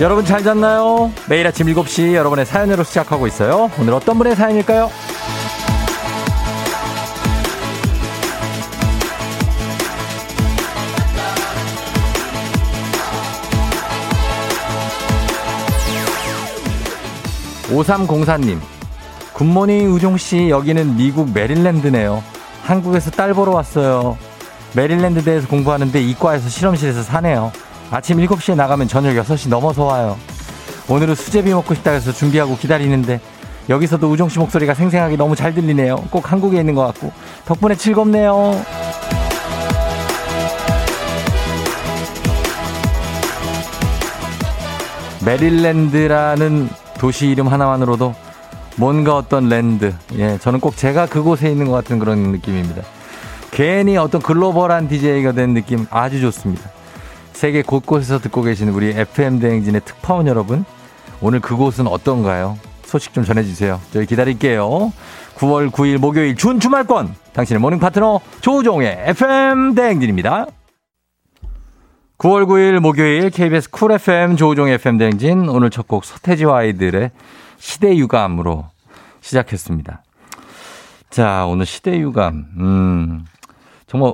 여러분 잘 잤나요? 매일 아침 7시 여러분의 사연으로 시작하고 있어요. 오늘 어떤 분의 사연일까요? 5304님, 굿모닝 우종씨, 여기는 미국 메릴랜드네요. 한국에서 딸 보러 왔어요. 메릴랜드 대에서 공부하는데 이과에서 실험실에서 사네요. 아침 7시에 나가면 저녁 6시 넘어서 와요. 오늘은 수제비 먹고 싶다 해서 준비하고 기다리는데 여기서도 우종 씨 목소리가 생생하게 너무 잘 들리네요. 꼭 한국에 있는 것 같고 덕분에 즐겁네요. 메릴랜드라는 도시 이름 하나만으로도 뭔가 어떤 랜드. 예, 저는 꼭 제가 그곳에 있는 것 같은 그런 느낌입니다. 괜히 어떤 글로벌한 DJ가 된 느낌 아주 좋습니다. 세계 곳곳에서 듣고 계시는 우리 FM 대행진의 특파원 여러분, 오늘 그곳은 어떤가요? 소식 좀 전해주세요. 저희 기다릴게요. 9월 9일 목요일 준 주말권 당신의 모닝 파트너 조우종의 FM 대행진입니다. 9월 9일 목요일 KBS Cool FM 조우종 FM 대행진 오늘 첫 곡 서태지와 아이들의 시대 유감으로 시작했습니다. 자, 오늘 시대 유감. 음. 정말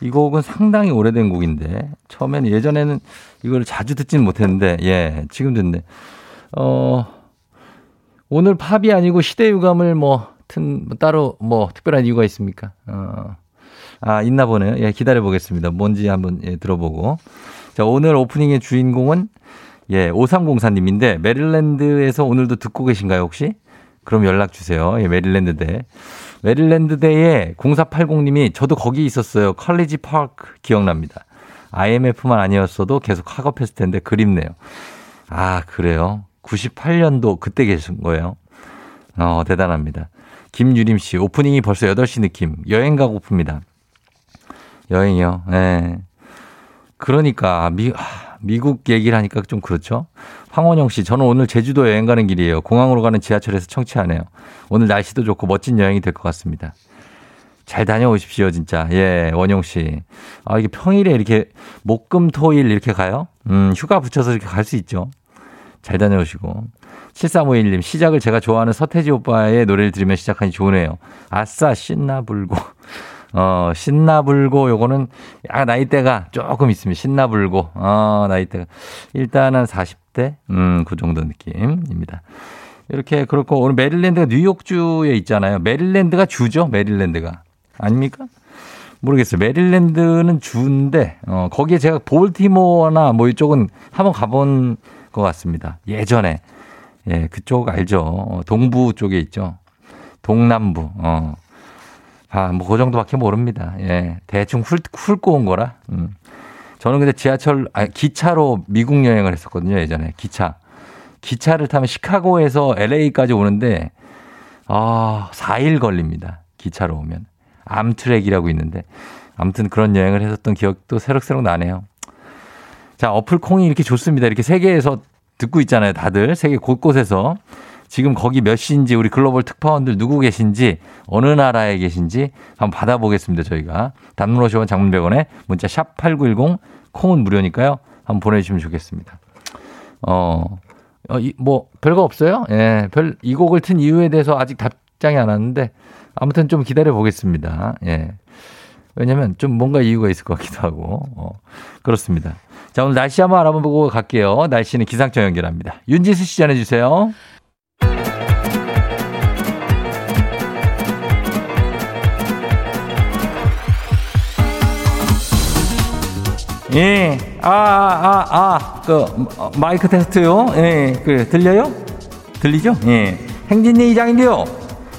이 곡은 상당히 오래된 곡인데 처음에는 예전에는 이걸 자주 듣지는 못했는데 예 지금 듣네. 어 오늘 팝이 아니고 시대 유감을 뭐, 튼, 뭐 따로 뭐 특별한 이유가 있습니까? 어. 아, 있나 보네요. 예, 기다려 보겠습니다. 뭔지 한번 예, 들어보고. 자, 오늘 오프닝의 주인공은 예, 5304님인데 메릴랜드에서 오늘도 듣고 계신가요, 혹시? 그럼 연락 주세요. 예, 메릴랜드대. 메릴랜드대에 0480님이 저도 거기 있었어요. 컬리지 파크 기억납니다. IMF만 아니었어도 계속 학업했을 텐데 그립네요. 아, 그래요? 98년도 그때 계신 거예요. 어, 대단합니다. 김유림 씨, 오프닝이 벌써 8시 느낌. 여행 가고픕니다. 여행이요? 예. 네. 그러니까, 미, 미국 얘기를 하니까 좀 그렇죠? 황원영 씨, 저는 오늘 제주도 여행 가는 길이에요. 공항으로 가는 지하철에서 청취하네요. 오늘 날씨도 좋고 멋진 여행이 될 것 같습니다. 잘 다녀오십시오, 진짜. 예, 원영 씨. 아, 이게 평일에 이렇게 목금 토일 이렇게 가요? 음, 휴가 붙여서 이렇게 갈 수 있죠. 잘 다녀오시고. 7351님, 시작을 제가 좋아하는 서태지 오빠의 노래를 들으면 시작하니 좋으네요. 아싸, 신나 불고. 어, 신나불고 요거는 약 나이대가 조금 있습니다. 신나불고. 어, 나이대가. 일단은 40대? 음, 그 정도 느낌입니다. 이렇게 그렇고 오늘 메릴랜드가 뉴욕주에 있잖아요. 메릴랜드가 주죠? 메릴랜드가. 아닙니까? 모르겠어요. 메릴랜드는 주인데 어, 거기에 제가 볼티모어나 뭐 이쪽은 한번 가본 것 같습니다. 예전에. 예, 그쪽 알죠. 어, 동부 쪽에 있죠. 동남부. 어. 아, 뭐, 그 정도밖에 모릅니다. 예. 대충 훑, 훑고 온 거라. 음. 저는 근데 지하철, 아, 기차로 미국 여행을 했었거든요, 예전에. 기차. 기차를 타면 시카고에서 LA까지 오는데, 아, 4일 걸립니다. 기차로 오면. Amtrak이라고 있는데. 아무튼 그런 여행을 했었던 기억도 새록새록 나네요. 자, 어플 콩이 이렇게 좋습니다. 이렇게 세계에서 듣고 있잖아요, 다들. 세계 곳곳에서. 지금 거기 몇 시인지 우리 글로벌 특파원들 누구 계신지 어느 나라에 계신지 한번 받아보겠습니다. 저희가 단문 50원 장문 100원에 문자 샵 8910 콩은 무료니까요. 한번 보내주시면 좋겠습니다. 어, 어 이, 뭐 별거 없어요. 예, 별 이 곡을 튼 이유에 대해서 아직 답장이 안 왔는데 아무튼 좀 기다려 보겠습니다. 예. 왜냐면 좀 뭔가 이유가 있을 것 같기도 하고. 어, 그렇습니다. 자, 오늘 날씨 한번 알아보고 갈게요. 날씨는 기상청 연결합니다. 윤지수 씨 전해주세요. 예, 아, 아, 아, 아, 그, 마이크 테스트요? 예, 그, 들려요? 들리죠? 예. 행진이 이장인데요.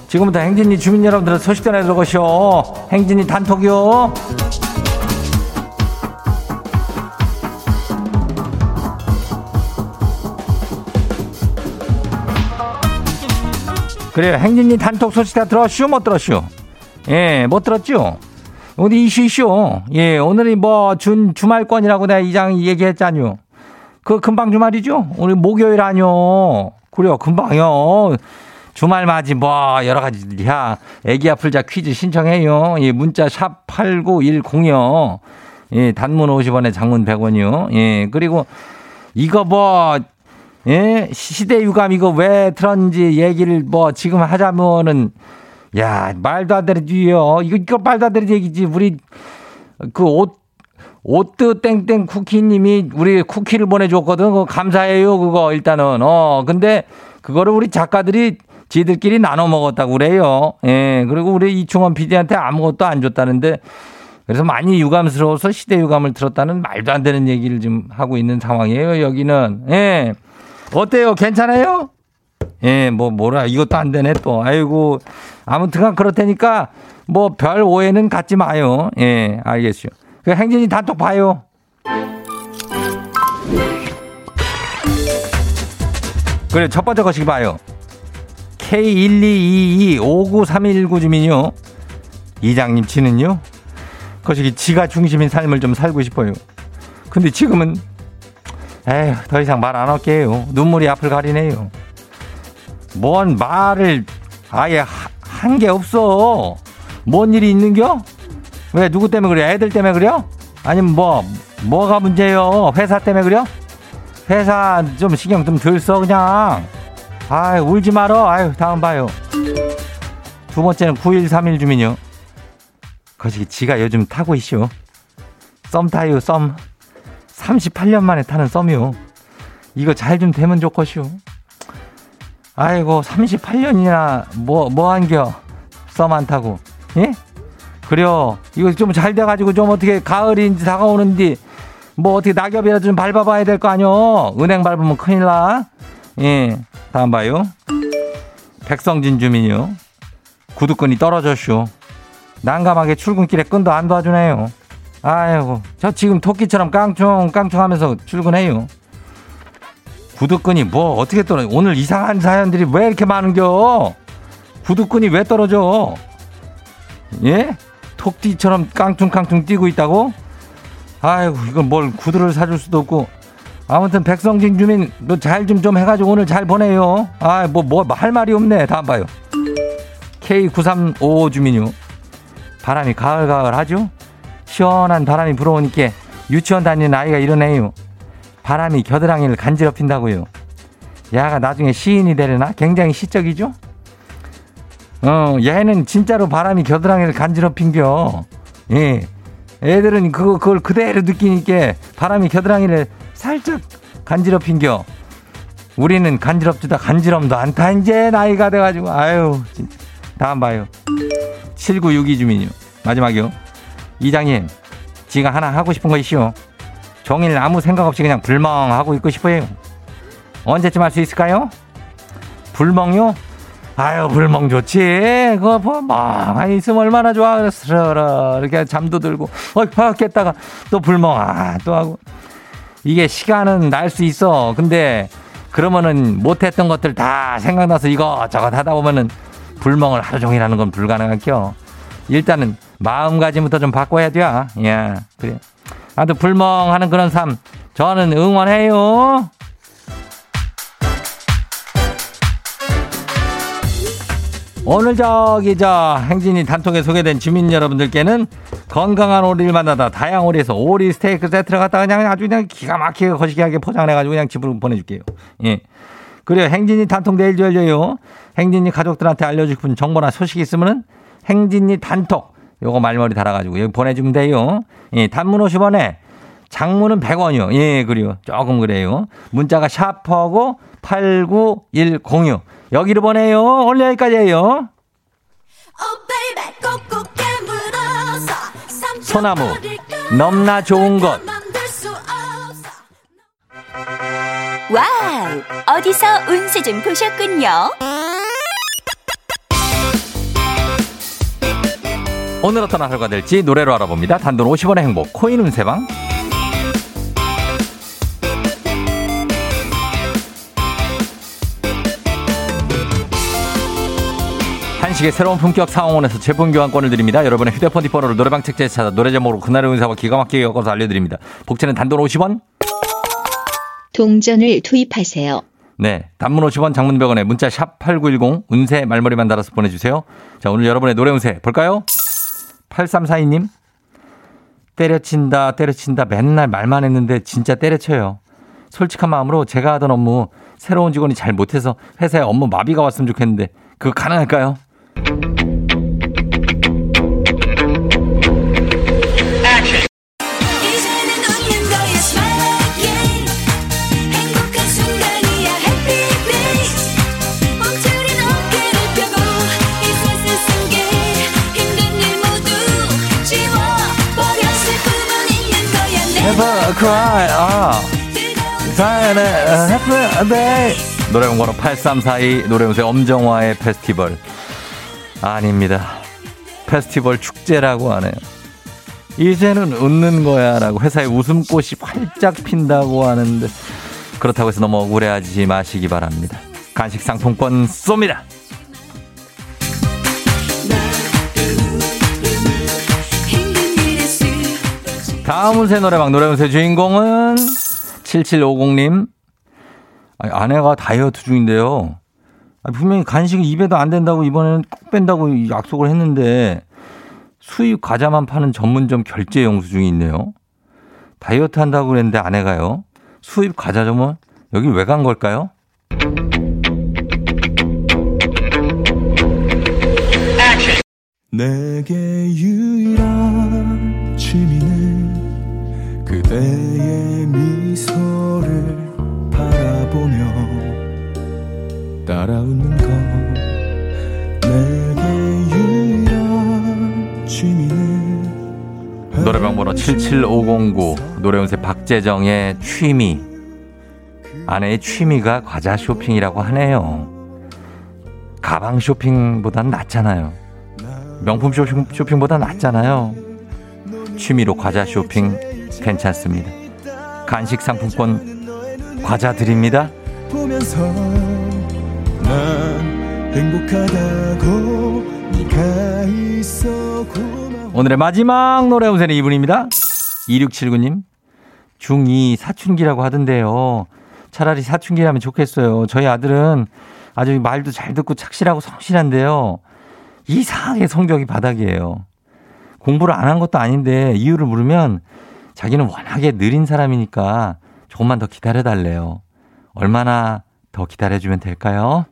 지금부터 행진이 주민 여러분들 소식 전해 들어가시오. 행진이 단톡이요. 그래요. 행진이 단톡 소식 다 들었슈? 못 들었슈? 예, 못 들었죠? 어디 이슈 이슈. 예, 오늘이 뭐 준 주말권이라고 내가 이장 얘기했잖요. 그 금방 주말이죠? 오늘 목요일 아니요. 그래요, 금방요. 주말 맞이 뭐 여러 가지 야. 애기 아플자 퀴즈 신청해요. 예, 문자 샵 8910이요. 예, 단문 50원에 장문 100원이요. 예, 그리고 이거 뭐, 예? 시대 유감 이거 왜 틀었는지 얘기를 뭐 지금 하자면은, 야, 말도 안 되는 얘기요. 이거, 이거 말도 안 되는 얘기지. 우리 그 옷, 오뜨 땡땡 쿠키님이 우리 쿠키를 보내줬거든. 그거 감사해요. 그거 일단은. 어, 근데 그거를 우리 작가들이 지들끼리 나눠 먹었다고 그래요. 예. 그리고 우리 이충원 PD한테 아무것도 안 줬다는데 그래서 많이 유감스러워서 시대 유감을 들었다는 말도 안 되는 얘기를 좀 하고 있는 상황이에요. 여기는. 예. 어때요? 괜찮아요? 예, 뭐, 뭐라, 이것도 안 되네, 또. 아이고. 아무튼 그렇다니까, 뭐, 별 오해는 갖지 마요. 예, 알겠죠. 그 행진이 단톡 봐요. 그래, 첫 번째 거시기 봐요. K1222-59319 주민요. 이장님 치는요. 거시기 지가 중심인 삶을 좀 살고 싶어요. 근데 지금은, 에휴, 더 이상 말 안 할게요. 눈물이 앞을 가리네요. 뭔 말을 아예 한 게 없어. 뭔 일이 있는겨? 왜 누구 때문에 그래? 애들 때문에 그래요? 아니면 뭐 뭐가 문제요? 회사 때문에 그래요? 회사 좀 신경 좀 덜 써 그냥. 아이 울지 말어. 아유 다음 봐요. 두 번째는 9131 주민요. 거시기 지가 요즘 타고 있쇼. 썸 타요 썸. 38년 만에 타는 썸이요. 이거 잘 좀 되면 좋겠쇼. 아이고 38년이나 뭐 뭐 한겨? 썸 안 타고. 예? 그래요. 이거 좀 잘 돼가지고 좀 어떻게 가을이 이제 다가오는데 뭐 어떻게 낙엽이라도 좀 밟아봐야 될 거 아니요 은행 밟으면 큰일 나예 다음 봐요. 백성진 주민요. 구두끈이 떨어졌쇼 난감하게 출근길에 끈도 안 도와주네요. 아이고 저 지금 토끼처럼 깡총 깡총하면서 출근해요 구두끈이 뭐 어떻게 떨어져? 오늘 이상한 사연들이 왜 이렇게 많은겨? 구두끈이 왜 떨어져? 예? 톡띠처럼 깡퉁깡퉁 뛰고 있다고? 아이고 이건 뭘 구두를 사줄 수도 없고 아무튼 백성진 주민 너 잘 좀좀 해가지고 오늘 잘 보내요. 아 뭐 뭐 할 말이 없네. 다음 봐요. K9355 주민요. 바람이 가을가을 하죠? 시원한 바람이 불어오니까 유치원 다니는 아이가 이러네요. 바람이 겨드랑이를 간지럽힌다고요. 야가 나중에 시인이 되려나? 굉장히 시적이죠? 어, 얘는 진짜로 바람이 겨드랑이를 간지럽힌겨. 예. 애들은 그거, 그걸 그대로 느끼니까 바람이 겨드랑이를 살짝 간지럽힌겨. 우리는 간지럽지도 간지럼도 않다, 이제 나이가 돼가지고. 아유, 진짜. 다음 봐요. 7962 주민요. 마지막이요. 이장님, 지가 하나 하고 싶은 거 있시오. 종일 아무 생각 없이 그냥 불멍하고 있고 싶어요. 언제쯤 할 수 있을까요? 불멍요? 아유 불멍 좋지. 그거 뭐 멍하니 있으면 얼마나 좋아. 스르르 이렇게 잠도 들고 어이 아, 깼다가 또 불멍 아 또 하고 이게 시간은 날 수 있어. 근데 그러면은 못했던 것들 다 생각나서 이거저것 하다 보면은 불멍을 하루 종일 하는 건 불가능할겨. 일단은 마음가짐부터 좀 바꿔야 돼. 야, 그래. 아무튼 불멍하는 그런 삶 저는 응원해요. 오늘 저기 저 행진이 단톡에 소개된 주민 여러분들께는 건강한 오리를 만나다 다양 오리에서 오리 스테이크 세트를 갖다가 그냥 아주 그냥 기가 막히게 거시기하게 포장을 해가지고 그냥 집으로 보내줄게요. 예. 그래요. 행진이 단톡 내일 열려요. 행진이 가족들한테 알려주고 싶은 정보나 소식이 있으면은 행진이 단톡 요거 말머리 달아가지고 여기 보내주면 돼요. 예, 단문 50원에 장문은 100원이요. 예, 그래요. 조금 그래요. 문자가 샤퍼고 89106. 여기로 보내요. 오늘 여기까지예요. 소나무 넘나 좋은 것 와우 어디서 운세 좀 보셨군요 오늘 어떤 하루가 될지 노래로 알아봅니다. 단돈 50원의 행복 코인 운세방 한식의 새로운 품격 상황원에서 제품 교환권을 드립니다. 여러분의 휴대폰 뒷번호를 노래방 책자에서 찾아 노래 제목으로 그날의 운세와 기가 막히게 엮어서 알려드립니다. 복채는 단돈 50원? 동전을 투입하세요. 네. 단문 50원 장문 100원에 문자 샵 8910 운세 말머리만 달아서 보내주세요. 자, 오늘 여러분의 노래 운세 볼까요? 8342님. 때려친다, 때려친다. 맨날 말만 했는데 진짜 때려쳐요. 솔직한 마음으로 제가 하던 업무 새로운 직원이 잘 못해서 회사에 업무 마비가 왔으면 좋겠는데 그거 가능할까요? Never cry. 아. 사연의 happy day. 노래 번호 8342 노래운세 엄정화의 페스티벌. 아닙니다. 페스티벌 축제라고 하네요. 이제는 웃는 거야 라고 회사에 웃음꽃이 활짝 핀다고 하는데 그렇다고 해서 너무 억울해하지 마시기 바랍니다. 간식 상품권 쏩니다. 다음 운세 노래방 노래 운세 주인공은 7750님. 아니, 아내가 다이어트 중인데요. 분명히 간식이 입에도 안 된다고 이번에는 꼭 뺀다고 약속을 했는데 수입 과자만 파는 전문점 결제 영수 중이 있네요. 다이어트 한다고 그랬는데 아내가요. 수입 과자점은 여기 왜 간 걸까요? 내게 유일한 취미는 그대의 미소를 바라보며 따라 웃는 것 내게 유일한 취미는 노래방 번호 77509 노래운세 박재정의 취미 아내의 취미가 과자 쇼핑이라고 하네요. 가방 쇼핑보단 낫잖아요. 명품 쇼핑, 쇼핑보다 낫잖아요. 취미로 과자 쇼핑 괜찮습니다. 간식 상품권 과자 드립니다. 오늘의 마지막 노래 운세는 이분입니다. 2679님. 중2 사춘기라고 하던데요. 차라리 사춘기라면 좋겠어요. 저희 아들은 아주 말도 잘 듣고 착실하고 성실한데요. 이상하게 성적이 바닥이에요. 공부를 안 한 것도 아닌데 이유를 물으면 자기는 워낙에 느린 사람이니까 조금만 더 기다려달래요. 얼마나 더 기다려주면 될까요?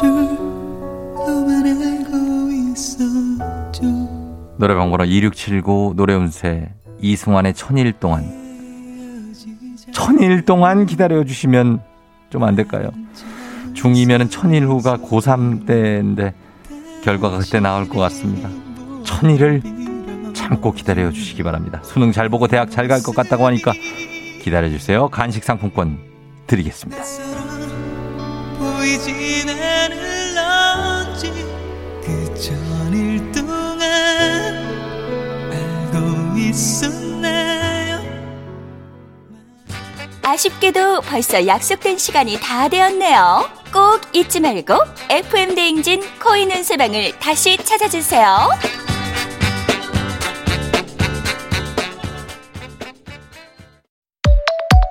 줄 너만 알고 있었죠 노래방 번호 2679 노래운세 이승환의 천일 동안 천일 동안 기다려주시면 좀 안 될까요? 중2면은 천일 후가 고3 때인데 결과가 그때 나올 것 같습니다. 천일을 참고 기다려 주시기 바랍니다. 수능 잘 보고 대학 잘 갈 것 같다고 하니까 기다려 주세요. 간식 상품권 드리겠습니다. 보이진 않을런지 그 전일 동안 알고 있었나요 아쉽게도 벌써 약속된 시간이 다 되었네요. 꼭 잊지 말고 FM 대행진 코인 은 세방을 다시 찾아주세요.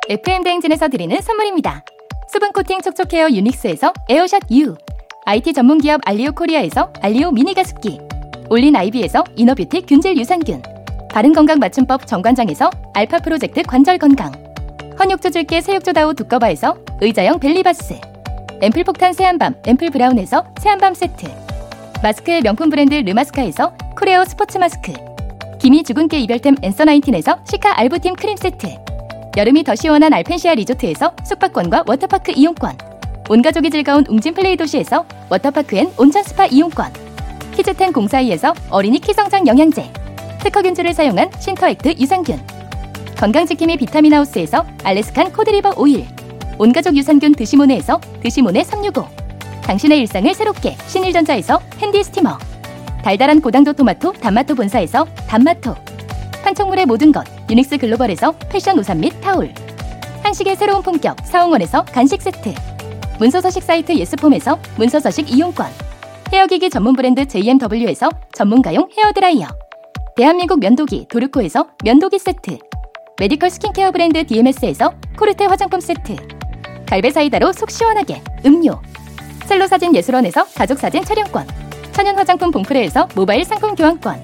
FM 대행진에서 드리는 선물입니다. 수분 코팅 촉촉 헤어 유닉스에서 에어샷 U, IT 전문 기업 알리오 코리아에서 알리오 미니 가습기, 올린 아이비에서 inner beauty 균질 유산균, 바른 건강 맞춤법 정관장에서 알파 프로젝트 관절 건강, 헌 욕조 줄게 새 욕조 다오 두꺼바에서 의자형 벨리바스, 앰플 폭탄 샤인밤 앰플 브라운에서 샤인밤 세트, 마스크의 명품 브랜드 르마스카에서 코레오 스포츠 마스크, 기미 주근깨 이별템 Answer Nineteen에서 시카 알부틴 크림 세트, 여름이 더 시원한 알펜시아 리조트에서 숙박권과 워터파크 이용권. 온 가족이 즐거운 웅진 플레이 도시에서 워터파크 and 온천 스파 이용권. 키즈텐 공사이에서 어린이 키성장 영양제. 특허균주를 사용한 신터액트 유산균. 건강지킴이 비타민하우스에서 알래스칸 cod liver oil. 온가족 유산균 드시모네에서 드시모네 365 당신의 일상을 새롭게 신일전자에서 handy steamer. 달달한 고당도 토마토 단마토 본사에서 단마토. 판촉물의 모든 것 유닉스 글로벌에서 패션 우산 및 타올 한식의 새로운 품격 사홍원에서 간식 세트 문서서식 사이트 예스폼에서 문서서식 이용권 헤어기기 전문 브랜드 JMW에서 전문가용 헤어드라이어 대한민국 면도기 도르코에서 면도기 세트 메디컬 스킨케어 브랜드 DMS에서 코르테 화장품 세트 갈배 사이다로 속 시원하게 음료 셀로 사진 예술원에서 가족 사진 촬영권 천연 화장품 봉프레에서 모바일 상품 교환권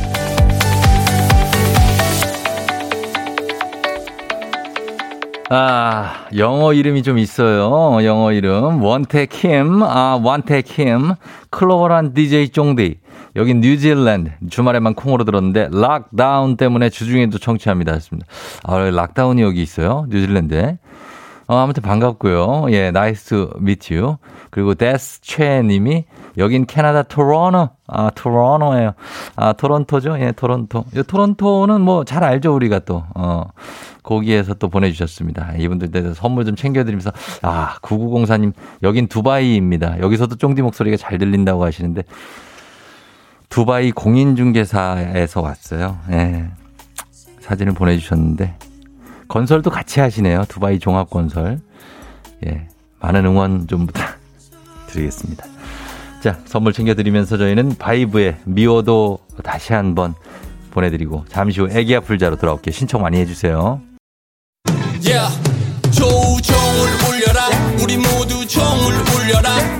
아, 영어 이름이 좀 있어요. 영어 이름. 원택킴, 아, 원택킴. 클로버란 DJ 쫑디. 여긴 뉴질랜드. 주말에만 콩으로 들었는데, lockdown 때문에 주중에도 청취합니다. 했습니다. 아, lockdown이 여기 있어요. 뉴질랜드에. 어, 아무튼 반갑고요. 예, nice meet 그리고 데스 최 님이 여긴 캐나다 토론토. 아, 토론토예요. 아, 토론토죠? 예, 토론토. 이 토론토는 뭐 잘 알죠, 우리가 또. 어. 거기에서 또 보내주셨습니다. 이분들한테 선물 좀 챙겨드리면서, 아, 9904님, 여긴 두바이입니다. 여기서도 쫑디 목소리가 잘 들린다고 하시는데, 두바이 공인중개사에서 왔어요. 예. 사진을 보내주셨는데, 건설도 같이 하시네요. 두바이 종합건설. 예. 많은 응원 좀 부탁드리겠습니다. 자, 선물 챙겨드리면서 저희는 바이브의 미워도 다시 한번 보내드리고, 잠시 후 애기야 풀자로 돌아올게요. 신청 많이 해주세요. Yeah. 조우종을 울려라 우리 모두 종을 울려라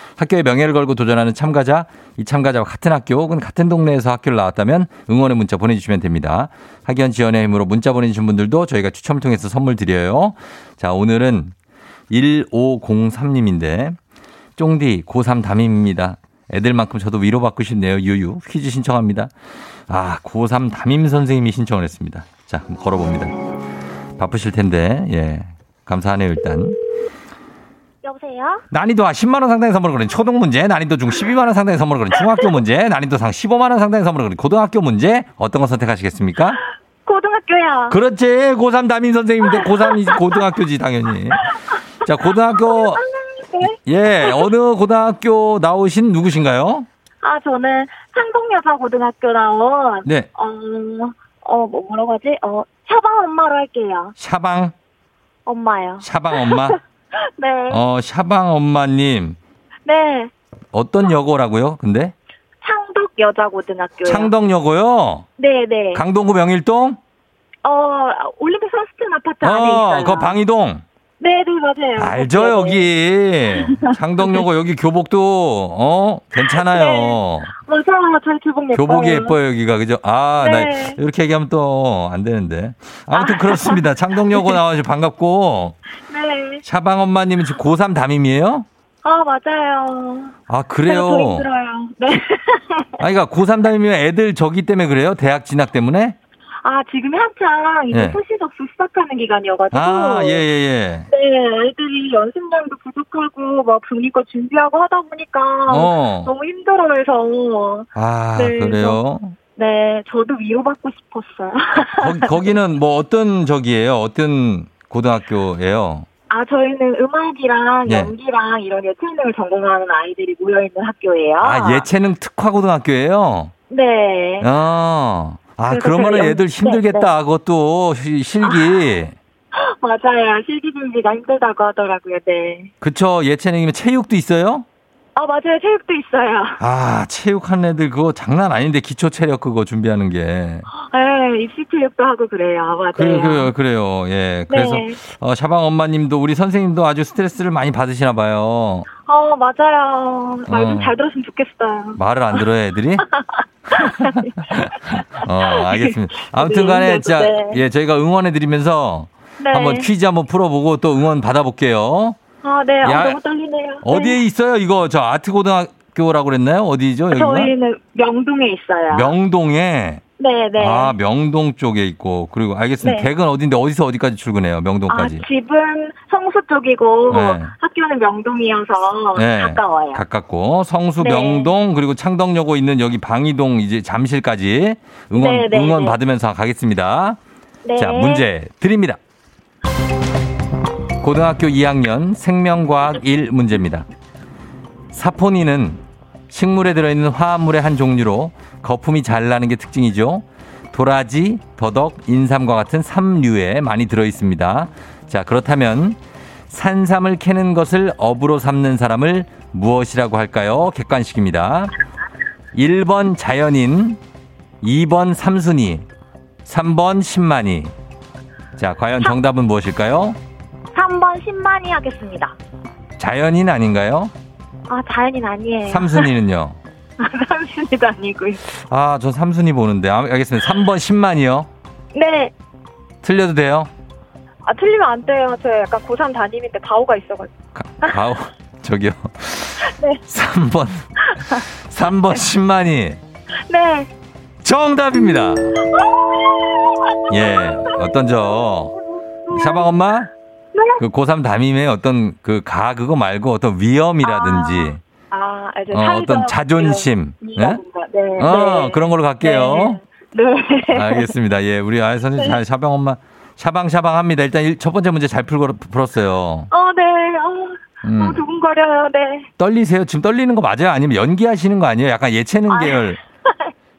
학교의 명예를 걸고 도전하는 참가자, 이 참가자와 같은 학교 혹은 같은 동네에서 학교를 나왔다면 응원의 문자 보내주시면 됩니다. 학연 지원의 힘으로 문자 보내주신 분들도 저희가 추첨을 통해서 선물 드려요. 자, 오늘은 1503님인데, 쫑디 고3 담임입니다. 애들만큼 저도 위로받고 싶네요. 유유. 퀴즈 신청합니다. 아, 고3 담임 선생님이 신청을 했습니다. 자, 걸어봅니다. 바쁘실 텐데, 예. 감사하네요, 일단. 여보세요? 난이도 한 10만 원 상당의 선물을 거는 초등 문제, 난이도 중 12만 원 상당의 선물을 거는 중학교 문제, 난이도 상 15만 원 상당의 선물을 거는 고등학교 문제 어떤 거 선택하시겠습니까? 고등학교요. 그렇지. 고3 담임 선생님인데 고3이 고등학교지 당연히. 자, 고등학교 예, 어느 고등학교 나오신 누구신가요? 아, 저는 상동여자고등학교 나온, 네. 어, 어, 뭐, 뭐라고 하지? 어, 샤방 엄마로 할게요. 샤방 엄마요. 샤방 엄마. 네. 어, 샤방 엄마님. 네. 어떤 여고라고요? 근데 창덕 여자고등학교요. 창덕여고요. 네네. 강동구 명일동? 어, 올림픽 선스텐 아파트 안에 어, 있어요. 그 방이동. 네 네, 맞아요. 알죠, 네네. 여기. 창덕여고 여기 교복도, 어, 괜찮아요. 맞아요. 저희 교복 예뻐요. 교복이 예뻐요, 여기가. 그죠? 아, 네. 나 이렇게 얘기하면 또 안 되는데. 아무튼 그렇습니다. 창덕여고 나와서 반갑고. 네. 샤방 엄마님은 지금 고3 담임이에요? 아, 맞아요. 아, 그래요? 네. 아, 그러니까 고3 담임이면 애들 저기 때문에 그래요? 대학 진학 때문에? 아, 지금 한창 이제 네. 소시 접수 시작하는 기간이어가지고. 아, 예, 예, 예. 네, 애들이 연습량도 부족하고, 막, 보니까 준비하고 하다 보니까, 어. 너무 힘들어 해서, 아, 네, 그래요? 네, 저도 위로받고 싶었어요. 거기, 거기 는 뭐 어떤 적이에요? 어떤 고등학교예요? 아, 저희는 음악이랑 예. 연기랑 이런 예체능을 전공하는 아이들이 모여있는 학교예요. 아, 예체능 특화 고등학교예요? 네. 아, 아 그러면은 애들 힘들겠다. 네, 그것도 시- 실기. 맞아요. 실기 준비가 힘들다고 하더라고요. 네. 그쵸. 예체능이면 체육도 있어요? 아, 맞아요. 체육도 있어요. 아, 체육하는 애들 그거 장난 아닌데 기초 체력 그거 준비하는 게. 네, 입시 체육도 하고 그래요. 맞아요. 그, 그, 그래요. 예. 그래서, 네. 어, 샤방 엄마님도 우리 선생님도 아주 스트레스를 많이 받으시나 봐요. 어, 맞아요. 말좀 어. 잘 들었으면 좋겠어요. 말을 안 들어요, 애들이? 어, 알겠습니다. 아무튼 네, 간에, 네, 자, 네. 예, 저희가 응원해드리면서 네. 한번 퀴즈 한번 풀어보고 또 응원 받아볼게요. 아, 네. 아, 야, 너무 떨리네요. 어디에 네. 있어요? 이거 저 아트 고등학교라고 그랬나요? 어디죠? 여기가? 저희는 명동에 있어요. 명동에. 네, 네. 아, 명동 쪽에 있고. 그리고 알겠습니다. 네. 댁은 어딘데 어디서 어디까지 출근해요? 아, 명동까지. 집은 성수 쪽이고 네. 학교는 명동이어서 네, 가까워요. 가깝고 성수 네. 명동 그리고 창덕여고 있는 여기 방이동 이제 잠실까지 응원 네, 네, 응원 네. 받으면서 가겠습니다. 네. 자, 문제 드립니다. 고등학교 2학년 생명과학 1 문제입니다. 사포닌은 식물에 들어있는 화합물의 한 종류로 거품이 잘 나는 게 특징이죠. 도라지, 더덕, 인삼과 같은 삼류에 많이 들어있습니다. 자, 그렇다면 산삼을 캐는 것을 업으로 삼는 사람을 무엇이라고 할까요? 객관식입니다. 1번 자연인, 2번 삼순이, 3번 신만이. 자, 과연 정답은 무엇일까요? 3번 10만이 하겠습니다. 자연인 아닌가요? 아, 자연인 아니에요. 삼순이는요? 삼순이도 아니고요. 아, 전 삼순이 보는데. 아, 알겠습니다. 3번 10만이요. 네. 틀려도 돼요? 아, 틀리면 안 돼요. 저 약간 고3 담임인데 가오가 있어가지고. 가, 가오, 저기요. 네. 3번, 3번 10만이 네. 정답입니다. 예, 어떤 저, 샤방 엄마? 네. 그 고3 담임의 어떤 그 가 그거 말고 어떤 위험이라든지, 아, 이제 어, 사회적 어떤 자존심? 이라든가. 네. 어, 네. 그런 걸로 갈게요. 네. 네. 알겠습니다. 예, 우리 아 선생님 잘 샤방 엄마 샤방샤방 합니다. 일단 일- 첫 번째 문제 잘 풀고 풀었어요. 어, 네. 어, 음. 너무 두근거려요. 네. 떨리세요? 지금 떨리는 거 맞아요? 아니면 연기하시는 거 아니에요? 약간 예체능 아. 계열.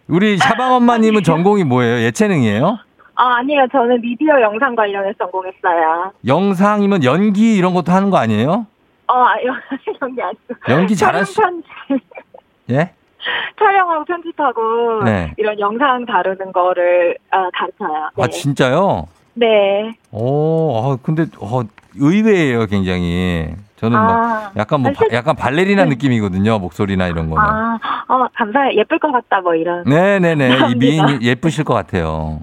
우리 샤방 엄마님은 전공이 뭐예요? 예체능이에요? 아, 아니에요. 저는 미디어 영상 관련해서 전공했어요. 영상이면 연기 이런 것도 하는 거 아니에요? 어, 아, 영- 연기 아니고. 연기 잘하시, 촬영 편집. 예? 촬영하고 편집하고 네. 이런 영상 다루는 거를 아, 가르쳐요. 네. 아, 진짜요? 네. 오, 아, 근데, 어, 의외예요, 굉장히. 저는 막 아, 약간 뭐, 아, 실- 바- 약간 발레리나 네. 느낌이거든요, 목소리나 이런 거는. 아, 어, 감사해요. 예쁠 것 같다, 뭐 이런. 네네네. 이 감사합니다. 미인이 예쁘실 것 같아요.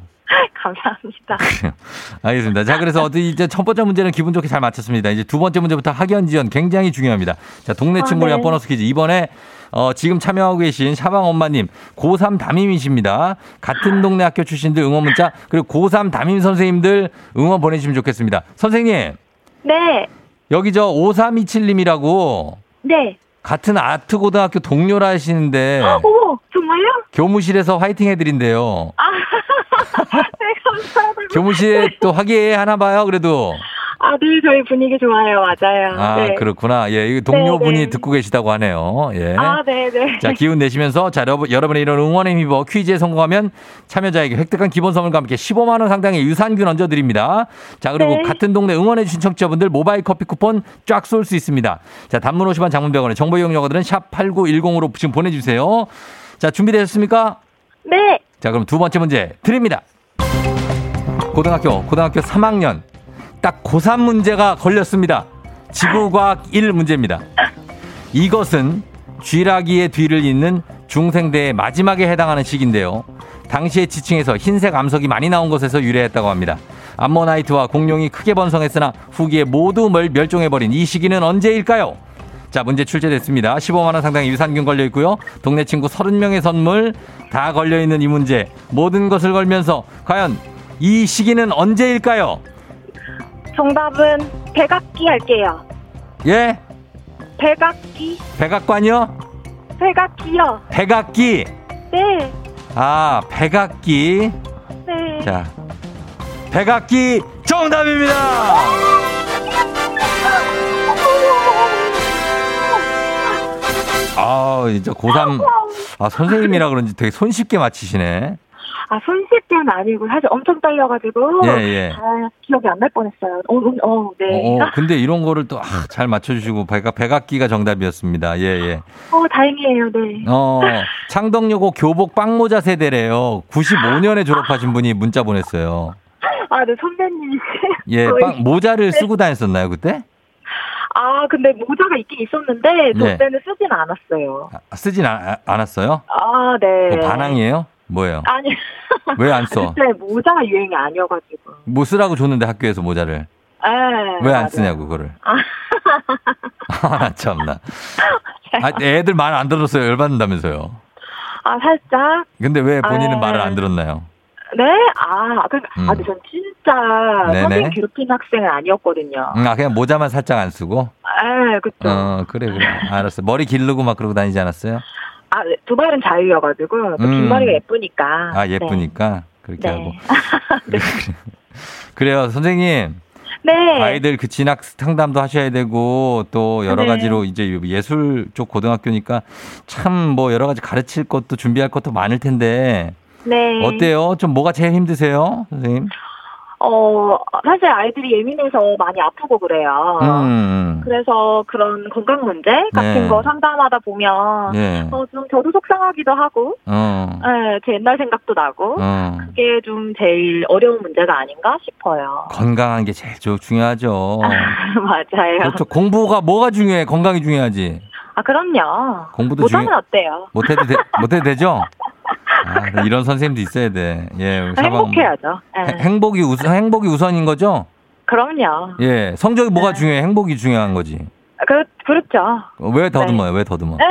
감사합니다. 알겠습니다. 자, 그래서 어디 이제 첫 번째 문제는 기분 좋게 잘 맞췄습니다. 이제 두 번째 문제부터 학연 지연 굉장히 중요합니다. 자, 동네 아, 친구를 위한 네. 보너스 퀴즈. 이번에 어, 지금 참여하고 계신 샤방 엄마님, 고3 담임이십니다. 같은 동네 학교 출신들 응원 문자, 그리고 고3 담임 선생님들 응원 보내주시면 좋겠습니다. 선생님, 네. 여기 저 5327님이라고 네. 같은 아트 고등학교 동료라 하시는데 오, 정말요? 교무실에서 화이팅 해드린대요. 아, 네, 감사합니다. 교무실에 또 화기애애하나 봐요, 그래도. 아, 네, 저희 분위기 좋아요. 맞아요. 아, 네. 그렇구나. 예, 이거 동료분이 네, 네. 듣고 계시다고 하네요. 예. 아, 네, 네. 자, 기운 내시면서 자, 여러분, 여러분의 이런 응원에 힘입어 퀴즈에 성공하면 참여자에게 획득한 기본 선물과 함께 15만 원 상당의 유산균 얹어 드립니다. 자, 그리고 네. 같은 동네 응원해 주신 청취자분들 모바일 커피 쿠폰 쫙 쏠 수 있습니다. 자, 단문 50원 장문병원의 정보 이용료들은 샵 8910으로 지금 보내 주세요. 자, 준비되셨습니까? 네. 자, 그럼 두 번째 문제 드립니다. 고등학교, 고등학교 3학년. 딱 고3 문제가 걸렸습니다. 지구과학 1 문제입니다. 이것은 쥐라기의 뒤를 잇는 중생대의 마지막에 해당하는 시기인데요. 당시의 지층에서 흰색 암석이 많이 나온 것에서 유래했다고 합니다. 암모나이트와 공룡이 크게 번성했으나 후기에 모두 멸, 멸종해버린 이 시기는 언제일까요? 자, 문제 출제됐습니다. 15만원 상당의 유산균 걸려 있고요. 동네 친구 30명의 선물 다 걸려 있는 이 문제. 모든 것을 걸면서 과연 이 시기는 언제일까요? 정답은 백악기 할게요. 예? 백악기, 백악관이요? 백악기요. 백악기. 네. 아, 백악기. 네. 자, 백악기 정답입니다. 아, 진짜 고3, 아, 선생님이라 그런지 되게 손쉽게 맞히시네. 아, 손쉽게는 아니고, 사실 엄청 떨려가지고. 예, 예. 잘 기억이 안 날 뻔했어요. 어, 어, 어, 네. 어, 근데 이런 거를 또, 아, 잘 맞춰주시고, 백악, 백악기가 정답이었습니다. 예, 예. 어, 다행이에요, 네. 어, 창덕여고 교복 빵모자 세대래요. 95년에 졸업하신 분이 문자 보냈어요. 아, 네, 선배님. 예, 빵, 모자를 쓰고 다녔었나요, 그때? 아, 근데 모자가 있긴 있었는데, 저 네. 때는 쓰진 않았어요. 아, 쓰진 않, 않았어요? 아, 네. 뭐 반항이에요? 뭐예요? 아니. 왜 안 써? 그때 모자가 유행이 아니어가지고. 뭐 쓰라고 줬는데 학교에서 모자를. 네, 왜 맞아요. 안 쓰냐고, 그거를. 아. 아, 나 참나. 아, 애들 말 안 들었어요. 열받는다면서요. 아, 살짝. 근데 왜 본인은 아. 말을 안 들었나요? 네? 아, 그, 음. 아, 근데 전 진짜 네네. 선생님 괴롭히는 학생은 아니었거든요. 음, 아, 그냥 모자만 살짝 안 쓰고? 네, 그쵸. 어, 그래, 그래. 알았어. 머리 기르고 막 그러고 다니지 않았어요? 아, 네, 두 발은 자유여가지고, 또 음. 긴 머리가 예쁘니까. 아, 예쁘니까. 그렇게 네. 하고. 그래, 그래. 그래요, 선생님. 네. 아이들 그 진학 상담도 하셔야 되고 또 여러 네. 가지로 이제 예술 쪽 고등학교니까 참 뭐 여러 가지 가르칠 것도 준비할 것도 많을 텐데 네. 어때요? 좀 뭐가 제일 힘드세요, 선생님? 어, 사실 아이들이 예민해서 많이 아프고 그래요. 음, 그래서 그런 건강 문제 같은 네. 거 상담하다 보면, 예, 어, 좀 저도 속상하기도 하고, 어, 네, 제 옛날 생각도 나고, 어. 그게 좀 제일 어려운 문제가 아닌가 싶어요. 건강한 게 제일 조- 중요하죠. 맞아요. 그렇죠. 공부가 뭐가 중요해? 건강이 중요하지. 아, 그럼요. 공부도 못하면 중요- 어때요? 못해도 돼, 못해도 되죠? 아, 이런 선생님도 있어야 돼. 예, 사방- 행복해야죠. 네. 행- 행복이 우선, 행복이 우선인 거죠? 그럼요. 예, 성적이 뭐가 네. 중요해? 행복이 중요한 거지. 아, 그, 그렇죠. 왜 더듬어요? 왜 더듬어? 네?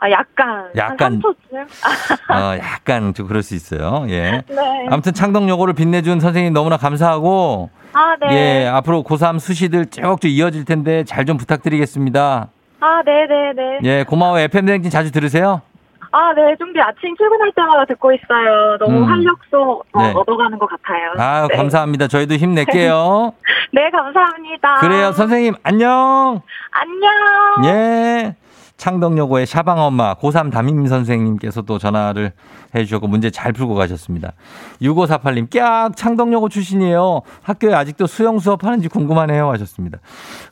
아, 약간. 약간. 한 3초쯤? 어, 약간 좀 그럴 수 있어요. 예. 네. 아무튼 창덕 여고를 빛내준 선생님 너무나 감사하고, 아, 네. 예, 앞으로 고3 수시들 쭉쭉 이어질 텐데 잘 좀 부탁드리겠습니다. 아, 네네네. 예, 고마워. FM대행진 자주 들으세요. 아, 네. 좀비 아침 출근할 때마다 듣고 있어요. 너무 음. 활력소 어, 네. 얻어가는 것 같아요. 아 네. 감사합니다. 저희도 힘낼게요. 네, 감사합니다. 그래요, 선생님, 안녕! 안녕. 예. 창덕여고의 샤방 엄마 고3 담임 선생님께서도 전화를 해주셨고 문제 잘 풀고 가셨습니다. 6548님 깍 창덕여고 출신이에요. 학교에 아직도 수영 수업하는지 궁금하네요 하셨습니다.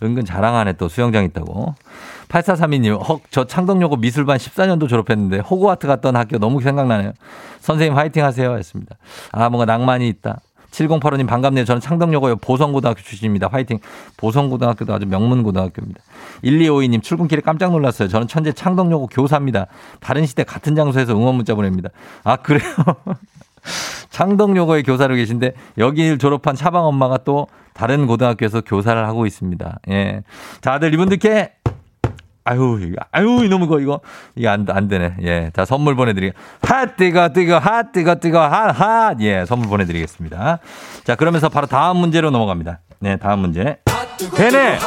은근 자랑하네 또 수영장 있다고. 8432님 헉 저 창덕여고 미술반 14년도 졸업했는데 호그와트 갔던 학교 너무 생각나네요. 선생님 화이팅 하세요 했습니다. 아 뭔가 낭만이 있다. 7085님 반갑네요. 저는 창덕여고요. 보성고등학교 출신입니다. 화이팅. 보성고등학교도 아주 명문고등학교입니다. 1252님 출근길에 깜짝 놀랐어요. 저는 천재 창덕여고 교사입니다. 다른 시대 같은 장소에서 응원 문자 보냅니다. 아 그래요? 창덕여고의 교사로 계신데 여기 졸업한 차방 엄마가 또 다른 고등학교에서 교사를 하고 있습니다. 예. 자, 아들 이분들께 아유, 아유, 이놈의 거, 이거. 이게 안, 안 되네. 예. 자, 선물 보내드리게. 핫, 뜨거, 뜨거, 핫, 뜨거, 뜨거, 핫, 핫. 예, 선물 보내드리겠습니다. 자, 그러면서 바로 다음 문제로 넘어갑니다. 네, 다음 문제. 되네!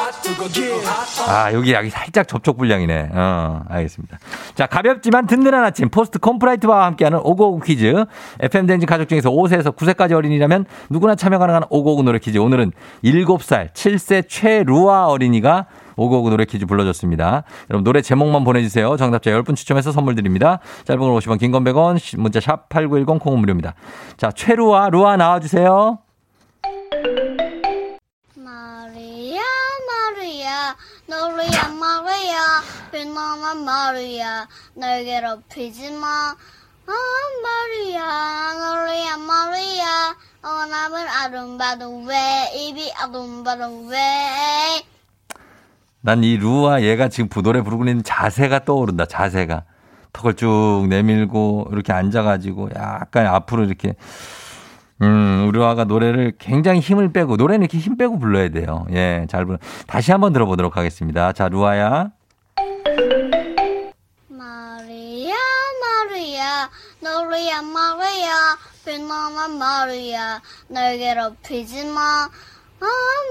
아, 여기 여기 살짝 접촉 불량이네. 어, 알겠습니다. 자, 가볍지만 든든한 아침 포스트 콘푸라이트와 함께하는 오고오구 퀴즈. FM 대행진 가족 중에서 5세에서 9세까지 어린이라면 누구나 참여 가능한 오고오구 노래 퀴즈. 오늘은 7살 7세 최루아 어린이가 오고오구 노래 퀴즈 불러줬습니다. 여러분 노래 제목만 보내주세요. 정답자 10분 추첨해서 선물 드립니다. 짧은 걸 50원, 긴 건 100원, 문자 샵 8910 콩은 무료입니다. 자, 최루아, 루아 나와주세요. 마리아 마리아 너리야 마리아 빛나는 마리아 날 괴롭히지 마 아, 마리아 너리야 마리아 어남은 아름다도 왜 입이 아름다도 왜 난 이 루와 얘가 지금 부- 노래 부르고 있는 자세가 떠오른다. 자세가. 턱을 쭉 내밀고 이렇게 앉아가지고 약간 앞으로 이렇게 음, 우리 루아가 노래를 굉장히 힘을 빼고 노래는 이렇게 힘 빼고 불러야 돼요. 예, 잘 불러. 다시 한번 들어보도록 하겠습니다. 자, 루아야. 마리아 마리아 너리야 마리아 빛나는 마리아 날 괴롭히지 마 아,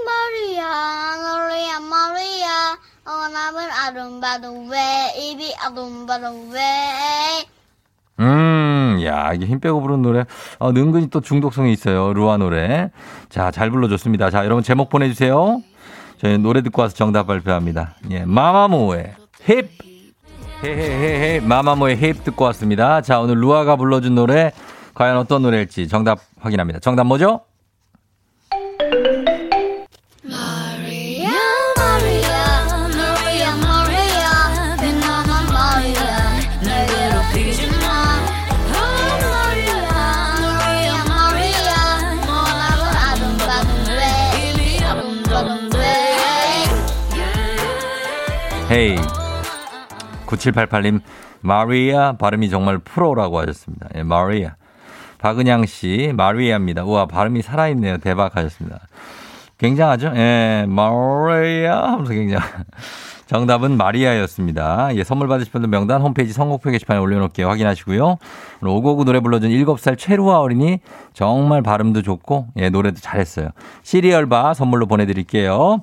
마리아 너리야 마리아 어남은 아름다도 왜 입이 아름다도 왜 음, 이야, 이게 힘 빼고 부르는 노래. 어, 은근히 또 중독성이 있어요. 루아 노래. 자, 잘 불러줬습니다. 자, 여러분 제목 보내주세요. 저희 노래 듣고 와서 정답 발표합니다. 예, 마마무의 힙. 헤헤헤헤, 마마무의 힙 듣고 왔습니다. 자, 오늘 루아가 불러준 노래, 과연 어떤 노래일지 정답 확인합니다. 정답 뭐죠? 9788님, 마리아 발음이 정말 프로라고 하셨습니다. 예, 마리아. 박은양 씨, 마리아입니다. 우와, 발음이 살아있네요. 대박 하셨습니다. 굉장하죠? 예, 마리아 하면서 굉장히. 정답은 마리아였습니다. 예, 선물 받으실 분들 명단 홈페이지 선곡표 게시판에 올려놓을게요. 확인하시고요. 오늘 오고구 노래 불러준 7살 최루아 어린이 정말 발음도 좋고, 예, 노래도 잘했어요. 시리얼바 선물로 보내드릴게요.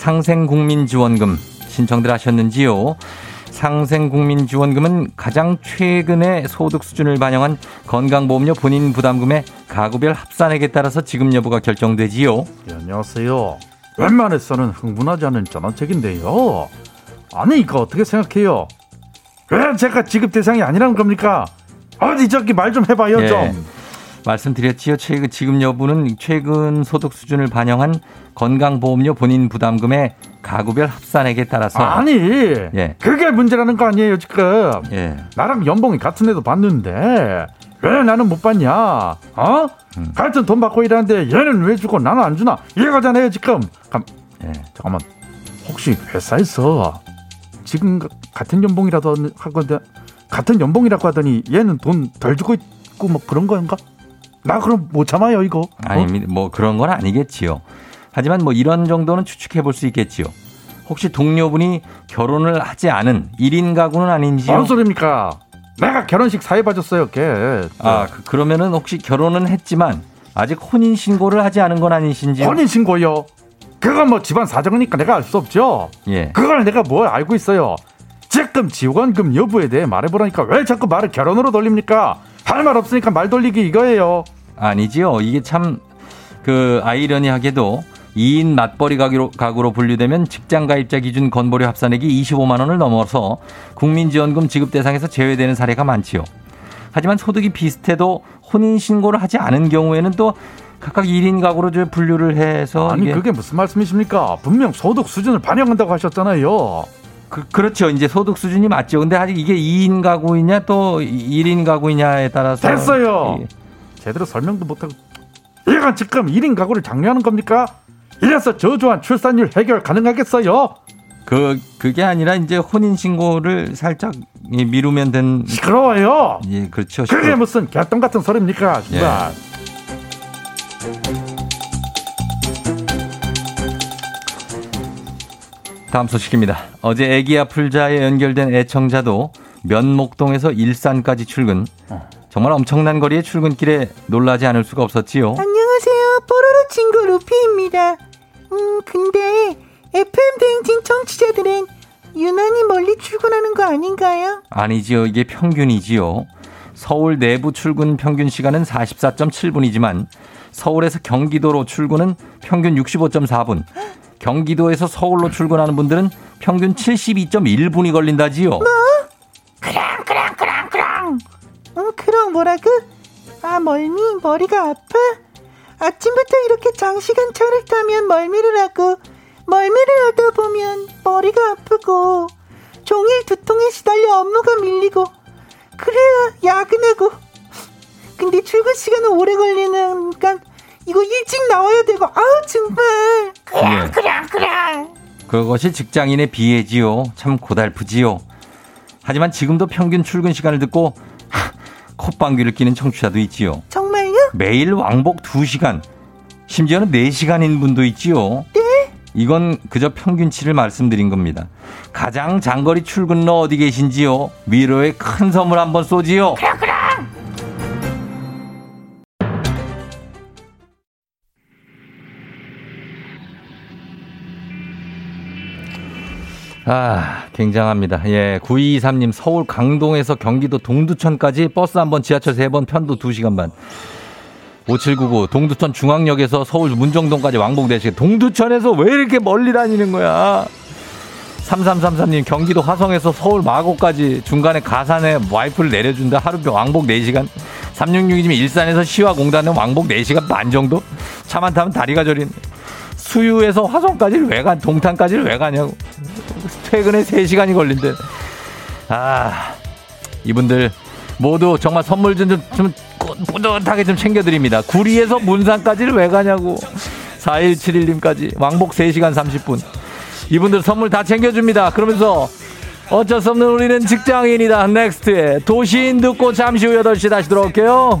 상생국민지원금 신청들 하셨는지요? 상생국민지원금은 가장 최근의 소득 수준을 반영한 건강보험료 본인 부담금의 가구별 합산액에 따라서 지급 여부가 결정되지요. 예, 안녕하세요. 웬만해서는 흥분하지 않은 전원책인데요. 아니 이거 어떻게 생각해요? 왜 제가 지급 대상이 아니라는 겁니까? 어디 저기 말 좀 해봐요 예. 좀. 말씀드렸지요. 최근 지급 여부는 최근 소득 수준을 반영한 건강보험료 본인 부담금의 가구별 합산액에 따라서 아니 예. 그게 문제라는 거 아니에요 지금. 예. 나랑 연봉이 같은 애도 받는데 왜 나는 못 받냐? 어? 음. 같은 돈 받고 일하는데 얘는 왜 주고 나는 안 주나? 이해가잖아요 지금. 감, 예. 잠깐만 혹시 회사에서 지금 가- 같은 연봉이라도 하건데 같은 연봉이라고 하더니 얘는 돈 덜 주고 있고 뭐 그런 건가? 나 그럼 못 참아요 이거. 어? 아니, 뭐 그런 건 아니겠지요. 하지만 뭐 이런 정도는 추측해 볼 수 있겠지요. 혹시 동료분이 결혼을 하지 않은 1인 가구는 아닌지요? 뭔 소리입니까? 내가 결혼식 사회 봐줬어요, 걔. 아, 그, 그러면은 혹시 결혼은 했지만 아직 혼인 신고를 하지 않은 건 아니신지요? 혼인 신고요. 그건 뭐 집안 사정이니까 내가 알 수 없죠. 예. 그걸 내가 뭘 알고 있어요. 지금 지원금 여부에 대해 말해보라니까 왜 자꾸 말을 결혼으로 돌립니까? 할 말 없으니까 말 돌리기 이거예요. 아니지요. 이게 참 그 아이러니하게도 2인 맞벌이 가구로, 가구로 분류되면 직장 가입자 기준 건보료 합산액이 25만 원을 넘어서 국민지원금 지급 대상에서 제외되는 사례가 많지요. 하지만 소득이 비슷해도 혼인 신고를 하지 않은 경우에는 또 각각 1인 가구로 저 분류를 해서 아니 그게 무슨 말씀이십니까? 분명 소득 수준을 반영한다고 하셨잖아요. 그, 그렇죠. 이제 소득 수준이 맞죠. 근데 아직 이게 2인 가구이냐 또 1인 가구이냐에 따라서 됐어요. 예. 제대로 설명도 못하고 얘가 지금 1인 가구를 장려하는 겁니까? 이래서 저조한 출산율 해결 가능하겠어요? 그 그게 아니라 이제 혼인 신고를 살짝 이 미루면 된 시끄러워요. 예, 그렇죠. 그게 무슨 개똥 같은 소리입니까? 예. 정말. 다음 소식입니다. 어제 애기야 풀자에 연결된 애청자도 면목동에서 일산까지 출근. 정말 엄청난 거리의 출근길에 놀라지 않을 수가 없었지요. 안녕하세요. 뽀로로 친구 루피입니다. 음, 근데 FM 대행진 청취자들은 유난히 멀리 출근하는 거 아닌가요? 아니지요. 이게 평균이지요. 서울 내부 출근 평균 시간은 44.7분이지만 서울에서 경기도로 출근은 평균 65.4분. 경기도에서 서울로 출근하는 분들은 평균 72.1분이 걸린다지요. 그랑 그랑 그랑 그랑. 음, 그럼 뭐라고? 아, 멀미 머리가 아파? 아침부터 이렇게 장시간 차를 타면 멀미를 하고 멀미를 하다 보면 머리가 아프고 종일 두통에 시달려 업무가 밀리고 그래야 야근하고 근데 출근 시간은 오래 걸리니까 이거 일찍 나와야 되고 아우 정말 그냥 예. 그냥 그냥 그것이 직장인의 비애지요. 참 고달프지요. 하지만 지금도 평균 출근 시간을 듣고 하, 콧방귀를 끼는 청취자도 있지요. 정말요? 매일 왕복 2시간, 심지어는 4시간인 분도 있지요. 네? 이건 그저 평균치를 말씀드린 겁니다. 가장 장거리 출근로 어디 계신지요? 위로의 큰 선물 한번 쏘지요. 아, 굉장합니다. 예, 9223님 서울 강동에서 경기도 동두천까지 버스 한 번, 지하철 세 번, 편도 2시간 반. 5799 동두천 중앙역에서 서울 문정동까지 왕복 4시간. 동두천에서 왜 이렇게 멀리 다니는 거야? 3333님 경기도 화성에서 서울 마곡까지 중간에 가산에 와이프를 내려준다 하루 왕복 4시간 3662님 일산에서 시화공단에 왕복 4시간 반 정도 차만 타면 다리가 저린 수유에서 화성까지를 왜 가, 동탄까지를 왜 가냐고 퇴근에 3시간이 걸린대 아 이분들 모두 정말 선물 좀, 좀, 좀 꾸- 뿌듯하게 좀 챙겨드립니다 구리에서 문산까지를 왜 가냐고 4171님까지 왕복 3시간 30분 이분들 선물 다 챙겨줍니다. 그러면서 어쩔 수 없는 우리는 직장인이다. 넥스트의 도시인 듣고 잠시 후 8시 다시 돌아올게요.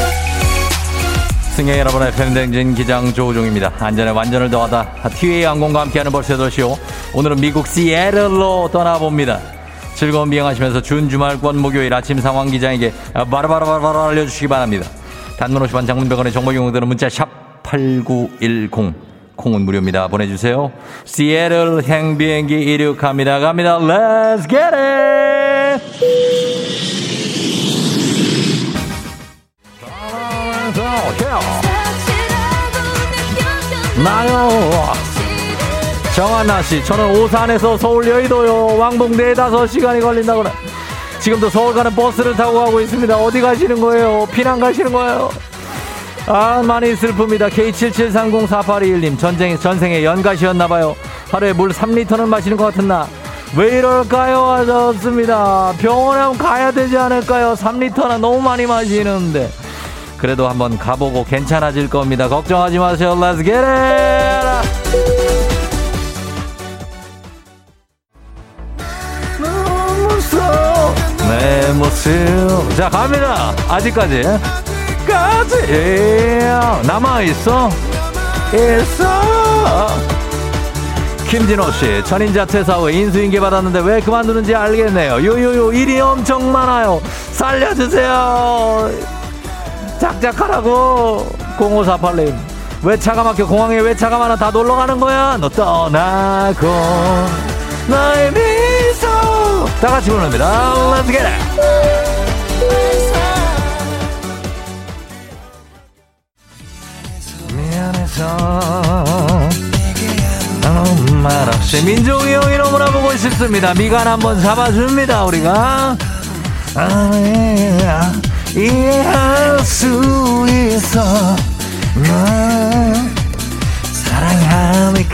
승객 여러분의 팬댕진 기장 조우종입니다. 안전에 완전을 더하다. 티웨이 항공과 함께하는 벌써 8시요. 오늘은 미국 시애틀로 떠나봅니다. 즐거운 비행하시면서 준 주말권 목요일 아침 상황 기장에게 바로바로바로 알려주시기 바랍니다. 단문 50원 장문병원의 정보 이용들은 문자 샵 8910 콩은 무료입니다. 보내주세요. 시애틀 행비행기 이륙합니다. 갑니다. Let's get it! 나요. 정한나 씨, 저는 오산에서 서울 여의도요. 왕복 4, 5시간이 걸린다고 그래. 지금도 서울 가는 버스를 타고 가고 있습니다. 어디 가시는 거예요? 피난 가시는 거예요? 아, 많이 슬픕니다. K77304821님, 전쟁, 전생에 연가시였나봐요. 하루에 물 3리터는 마시는 것 같은 나. 왜 이럴까요? 하셨습니다. 병원에 가야 되지 않을까요? 3리터나 너무 많이 마시는데. 그래도 한번 가보고 괜찮아질 겁니다. 걱정하지 마세요. Let's get it! 내 모습 자 갑니다. 아직까지. 까지. 남아있어. 있어. 김진호 씨 천인자 퇴사 후 인수인계 받았는데 왜 그만두는지 알겠네요. 요요요 일이 엄청 많아요. 살려주세요 작작하라고. 0548님 왜 차가 막혀? 공항에 왜 차가 많아? 다 놀러 가는 거야. 너 떠나고 나의 미소. 다 같이 부릅니다. Let's get it. 아무 말 없이 민종이 형이 너무나 보고 싶습니다. 미간 한번 잡아줍니다 우리가. 아, 이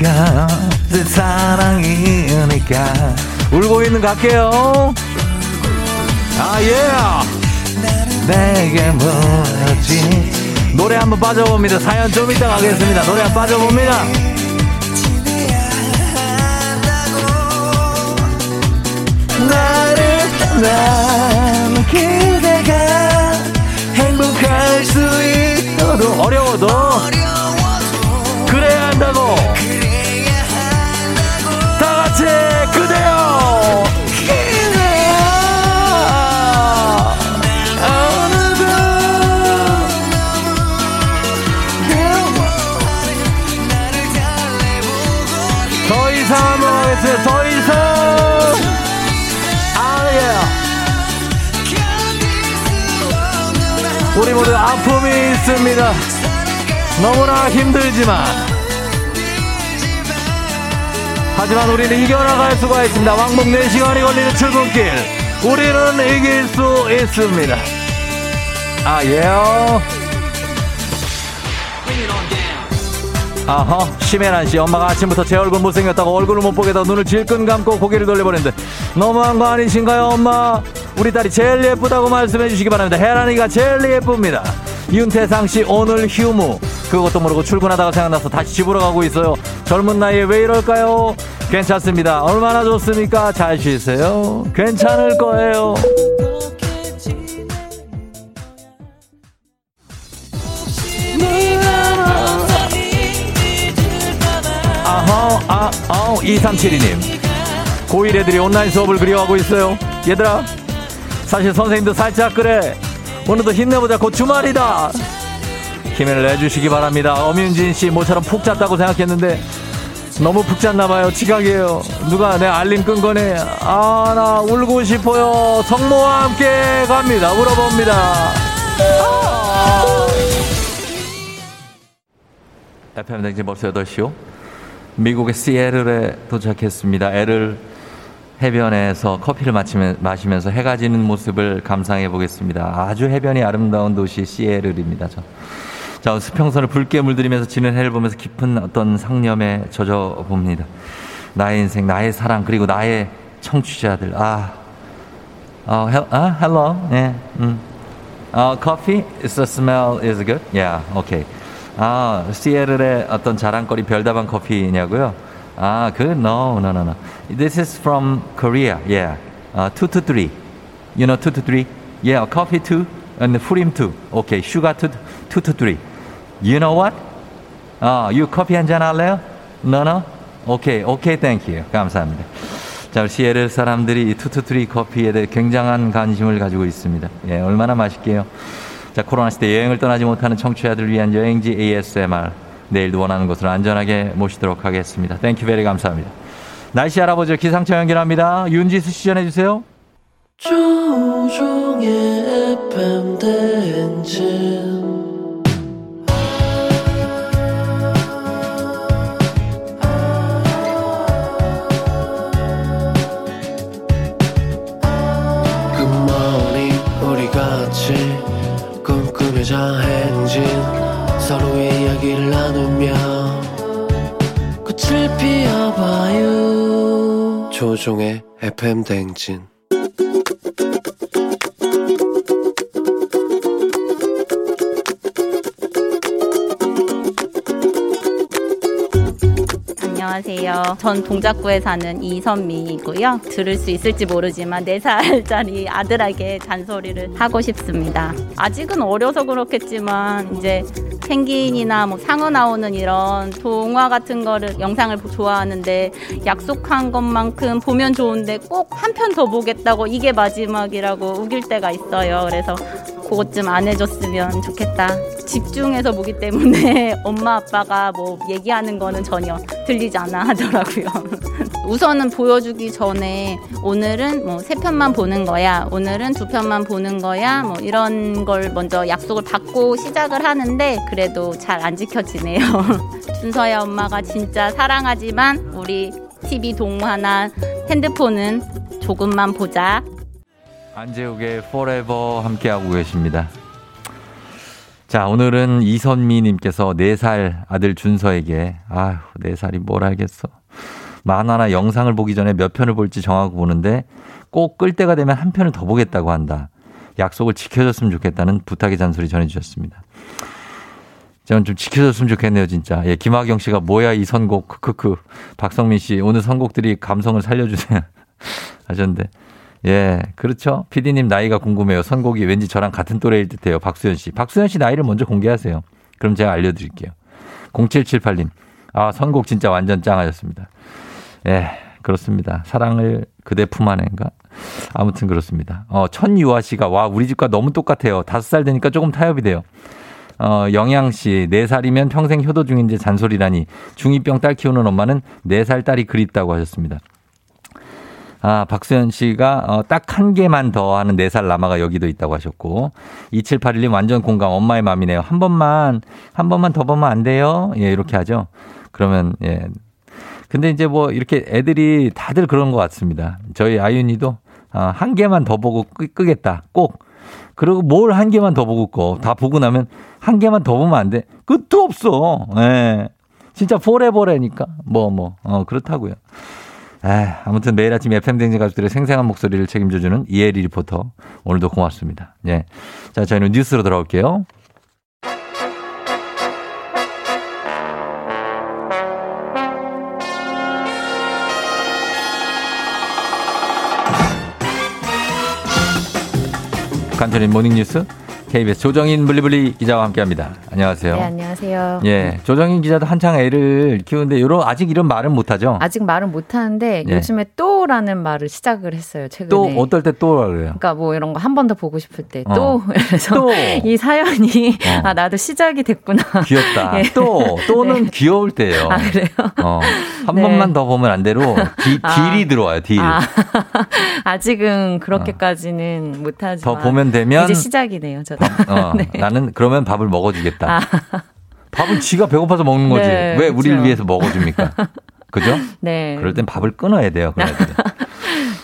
사랑하니까 내 사랑이니까. 울고 있는 갈게요. 아 예. 내게 뭐였지? 노래 한번 빠져봅니다. 사연 좀 이따 가겠습니다. 노래 한번 빠져봅니다. 나를 떠난 그대가 행복할 수 있어도 어려워도 그래야 한다고. 다 하겠습니다 더 이상. 아예. 우리 모두 아픔이 있습니다. 너무나 힘들지만. 하지만 우리는 이겨나갈 수가 있습니다. 왕복 4시간이 걸리는 출근길. 우리는 이길 수 있습니다. 아, 예요. 아하, 심혜란 씨, 엄마가 아침부터 제 얼굴 못생겼다고 얼굴을 못 보게 다 눈을 질끈 감고 고개를 돌려보는데 너무한 거 아니신가요, 엄마? 우리 딸이 제일 예쁘다고 말씀해 주시기 바랍니다. 혜란이가 제일 예쁩니다. 윤태상 씨, 오늘 휴무. 그것도 모르고 출근하다가 생각나서 다시 집으로 가고 있어요. 젊은 나이에 왜 이럴까요? 괜찮습니다. 얼마나 좋습니까? 잘 쉬세요. 괜찮을 거예요. 2372님. 고1 애들이 온라인 수업을 그리워하고 있어요. 얘들아, 사실 선생님도 살짝 그래. 오늘도 힘내보자. 곧 주말이다. 힘을 내주시기 바랍니다. 엄윤진 씨 모처럼 푹 잤다고 생각했는데 너무 푹 잤나봐요. 지각이에요. 누가 내 알림 끈 거네. 아, 나 울고 싶어요. 성모와 함께 갑니다. 울어봅니다. 아. FM 댕진 벌써 8시요. 미국의 시애틀에 도착했습니다. 애를 해변에서 커피를 마시면서 해가 지는 모습을 감상해 보겠습니다. 아주 해변이 아름다운 도시 시애틀입니다. 저. 자, 수평선을 붉게 물들이면서 지는 해를 보면서 깊은 어떤 상념에 젖어 봅니다. 나의 인생, 나의 사랑, 그리고 나의 청취자들. 아, 어, 헬, 아, hello. 예, 음. 어? Is the smell is good? Yeah, okay. 아, 시애틀의 어떤 자랑거리 별다방 커피냐고요? 아, 그 no, no, no, no. This is from Korea. Yeah. Uh, two to three. You know, two to three. Yeah, coffee two and furim two. Okay, sugar two, two to three. You know what? 아, you 커피 한 잔 할래요? No, no. Okay, okay, thank you. 감사합니다. 자, 우리 시애틀 사람들이 이 투투트리 커피에 대해 굉장한 관심을 가지고 있습니다. 예, 얼마나 맛있게요. 자, 코로나 시대 여행을 떠나지 못하는 청취자들을 위한 여행지 ASMR. 내일도 원하는 곳으로 안전하게 모시도록 하겠습니다. thank you very 감사합니다. 날씨 알아보죠. 기상청 연결합니다. 윤지수 씨 전해주세요. 조종의 FM 대행진 조종의 FM 대행진 안녕하세요. 전 동작구에 사는 이선미이고요. 들을 수 있을지 모르지만 4살짜리 아들에게 잔소리를 하고 싶습니다. 아직은 어려서 그렇겠지만 이제 펭귄이나 뭐 상어 나오는 이런 동화 같은 거를 영상을 좋아하는데 약속한 것만큼 보면 좋은데 꼭 한 편 더 보겠다고 이게 마지막이라고 우길 때가 있어요. 그래서 그것 좀 안 해줬으면 좋겠다. 집중해서 보기 때문에 엄마 아빠가 뭐 얘기하는 거는 전혀 들리지 않아 하더라고요. 우선은 보여주기 전에 오늘은 뭐 세 편만 보는 거야. 오늘은 두 편만 보는 거야. 뭐 이런 걸 먼저 약속을 받고 시작을 하는데 그래도 잘 안 지켜지네요. 준서야 엄마가 진짜 사랑하지만 우리 TV 동화나 핸드폰은 조금만 보자. 안재욱의 Forever 함께하고 계십니다. 자, 오늘은 이선미님께서 4살 아들 준서에게, 아휴, 4살이 뭘 알겠어. 만화나 영상을 보기 전에 몇 편을 볼지 정하고 보는데 꼭 끌 때가 되면 한 편을 더 보겠다고 한다. 약속을 지켜줬으면 좋겠다는 부탁의 잔소리 전해주셨습니다. 저는 좀 지켜줬으면 좋겠네요, 진짜. 예, 김학영 씨가 뭐야, 이 선곡, 크크크. 박성민 씨, 오늘 선곡들이 감성을 살려주세요. 하셨는데. 예, 그렇죠. 피디님 나이가 궁금해요. 선곡이 왠지 저랑 같은 또래일 듯 해요. 박수현 씨. 박수현 씨 나이를 먼저 공개하세요. 그럼 제가 알려드릴게요. 0778님. 아, 선곡 진짜 완전 짱하셨습니다. 예, 그렇습니다. 사랑을 그대 품 안에인가? 아무튼 그렇습니다. 어, 천유아 씨가 와, 우리 집과 너무 똑같아요. 다섯 살 되니까 조금 타협이 돼요. 어, 영양 씨, 4살이면 평생 효도 중인데 잔소리라니. 중2병 딸 키우는 엄마는 4살 딸이 그립다고 하셨습니다. 아, 박수현 씨가 어, 딱 한 개만 더 하는 4살 라마가 여기도 있다고 하셨고 2781님 완전 공감 엄마의 마음이네요. 한 번만 한 번만 더 보면 안 돼요? 예, 이렇게 하죠. 그러면 예. 근데 이제 뭐 이렇게 애들이 다들 그런 것 같습니다. 저희 아윤이도 아, 한 개만 더 보고 끄, 끄겠다. 꼭. 그리고 뭘 한 개만 더 보고 꺼. 다 보고 나면 한 개만 더 보면 안 돼. 끝도 없어. 예. 진짜 포레버래니까. 뭐, 뭐, 어, 그렇다고요. 에 아무튼 매일 아침 FM 댕진 가족들의 생생한 목소리를 책임져주는 이혜리 리포터. 오늘도 고맙습니다. 예. 자, 저희는 뉴스로 돌아올게요. 간추린 모닝뉴스 KBS 조정인 블리블리 기자와 함께합니다. 안녕하세요. 네, 안녕하세요. 예, 조정인 기자도 한창 애를 키우는데 요런 아직 이런 말은 못하죠. 아직 말은 못하는데 예. 요즘에 또라는 말을 시작을 했어요. 최근에. 또 어떨 때또 그래요. 그러니까 뭐 이런 거 한 번 더 보고 싶을 때 어. 또 그래서 또. 이 사연이 어. 아 나도 시작이 됐구나. 귀엽다. 예. 또 또는 귀여울 때예요. 아 그래요? 어, 한 네. 번만 더 보면 안 되로 디, 아. deal이 들어와요. deal. 아, 아직은 그렇게까지는 못하지만 더 보면 되면 이제 시작이네요. 저도. 어, 네. 나는 그러면 밥을 먹어주겠다. 아. 밥은 지가 배고파서 먹는 거지. 네, 왜 우리를 그렇죠. 위해서 먹어줍니까? 그죠? 네. 그럴 땐 밥을 끊어야 돼요. 그래야 돼요.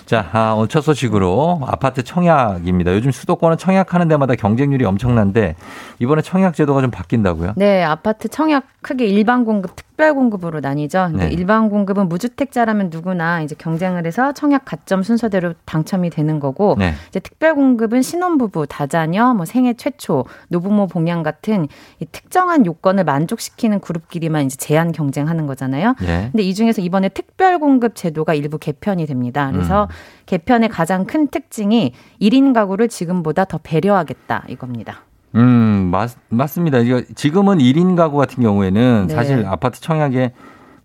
자, 아, 오늘 첫 소식으로 아파트 청약입니다. 요즘 수도권은 청약하는 데마다 경쟁률이 엄청난데 이번에 청약 제도가 좀 바뀐다고요? 네, 아파트 청약 크게 일반 공급, 특별 공급으로 나뉘죠. 근데 네. 일반 공급은 무주택자라면 누구나 이제 경쟁을 해서 청약 가점 순서대로 당첨이 되는 거고, 네. 이제 특별 공급은 신혼부부, 다자녀, 뭐 생애 최초, 노부모 봉양 같은 이 특정한 요건을 만족시키는 그룹끼리만 이제 제한 경쟁하는 거잖아요. 예. 근데 이 중에서 이번에 특별 공급 제도가 일부 개편이 됩니다. 그래서 개편의 가장 큰 특징이 1인 가구를 지금보다 더 배려하겠다 이겁니다. 음, 맞, 맞습니다. 이거 지금은 1인 가구 같은 경우에는 네. 사실 아파트 청약에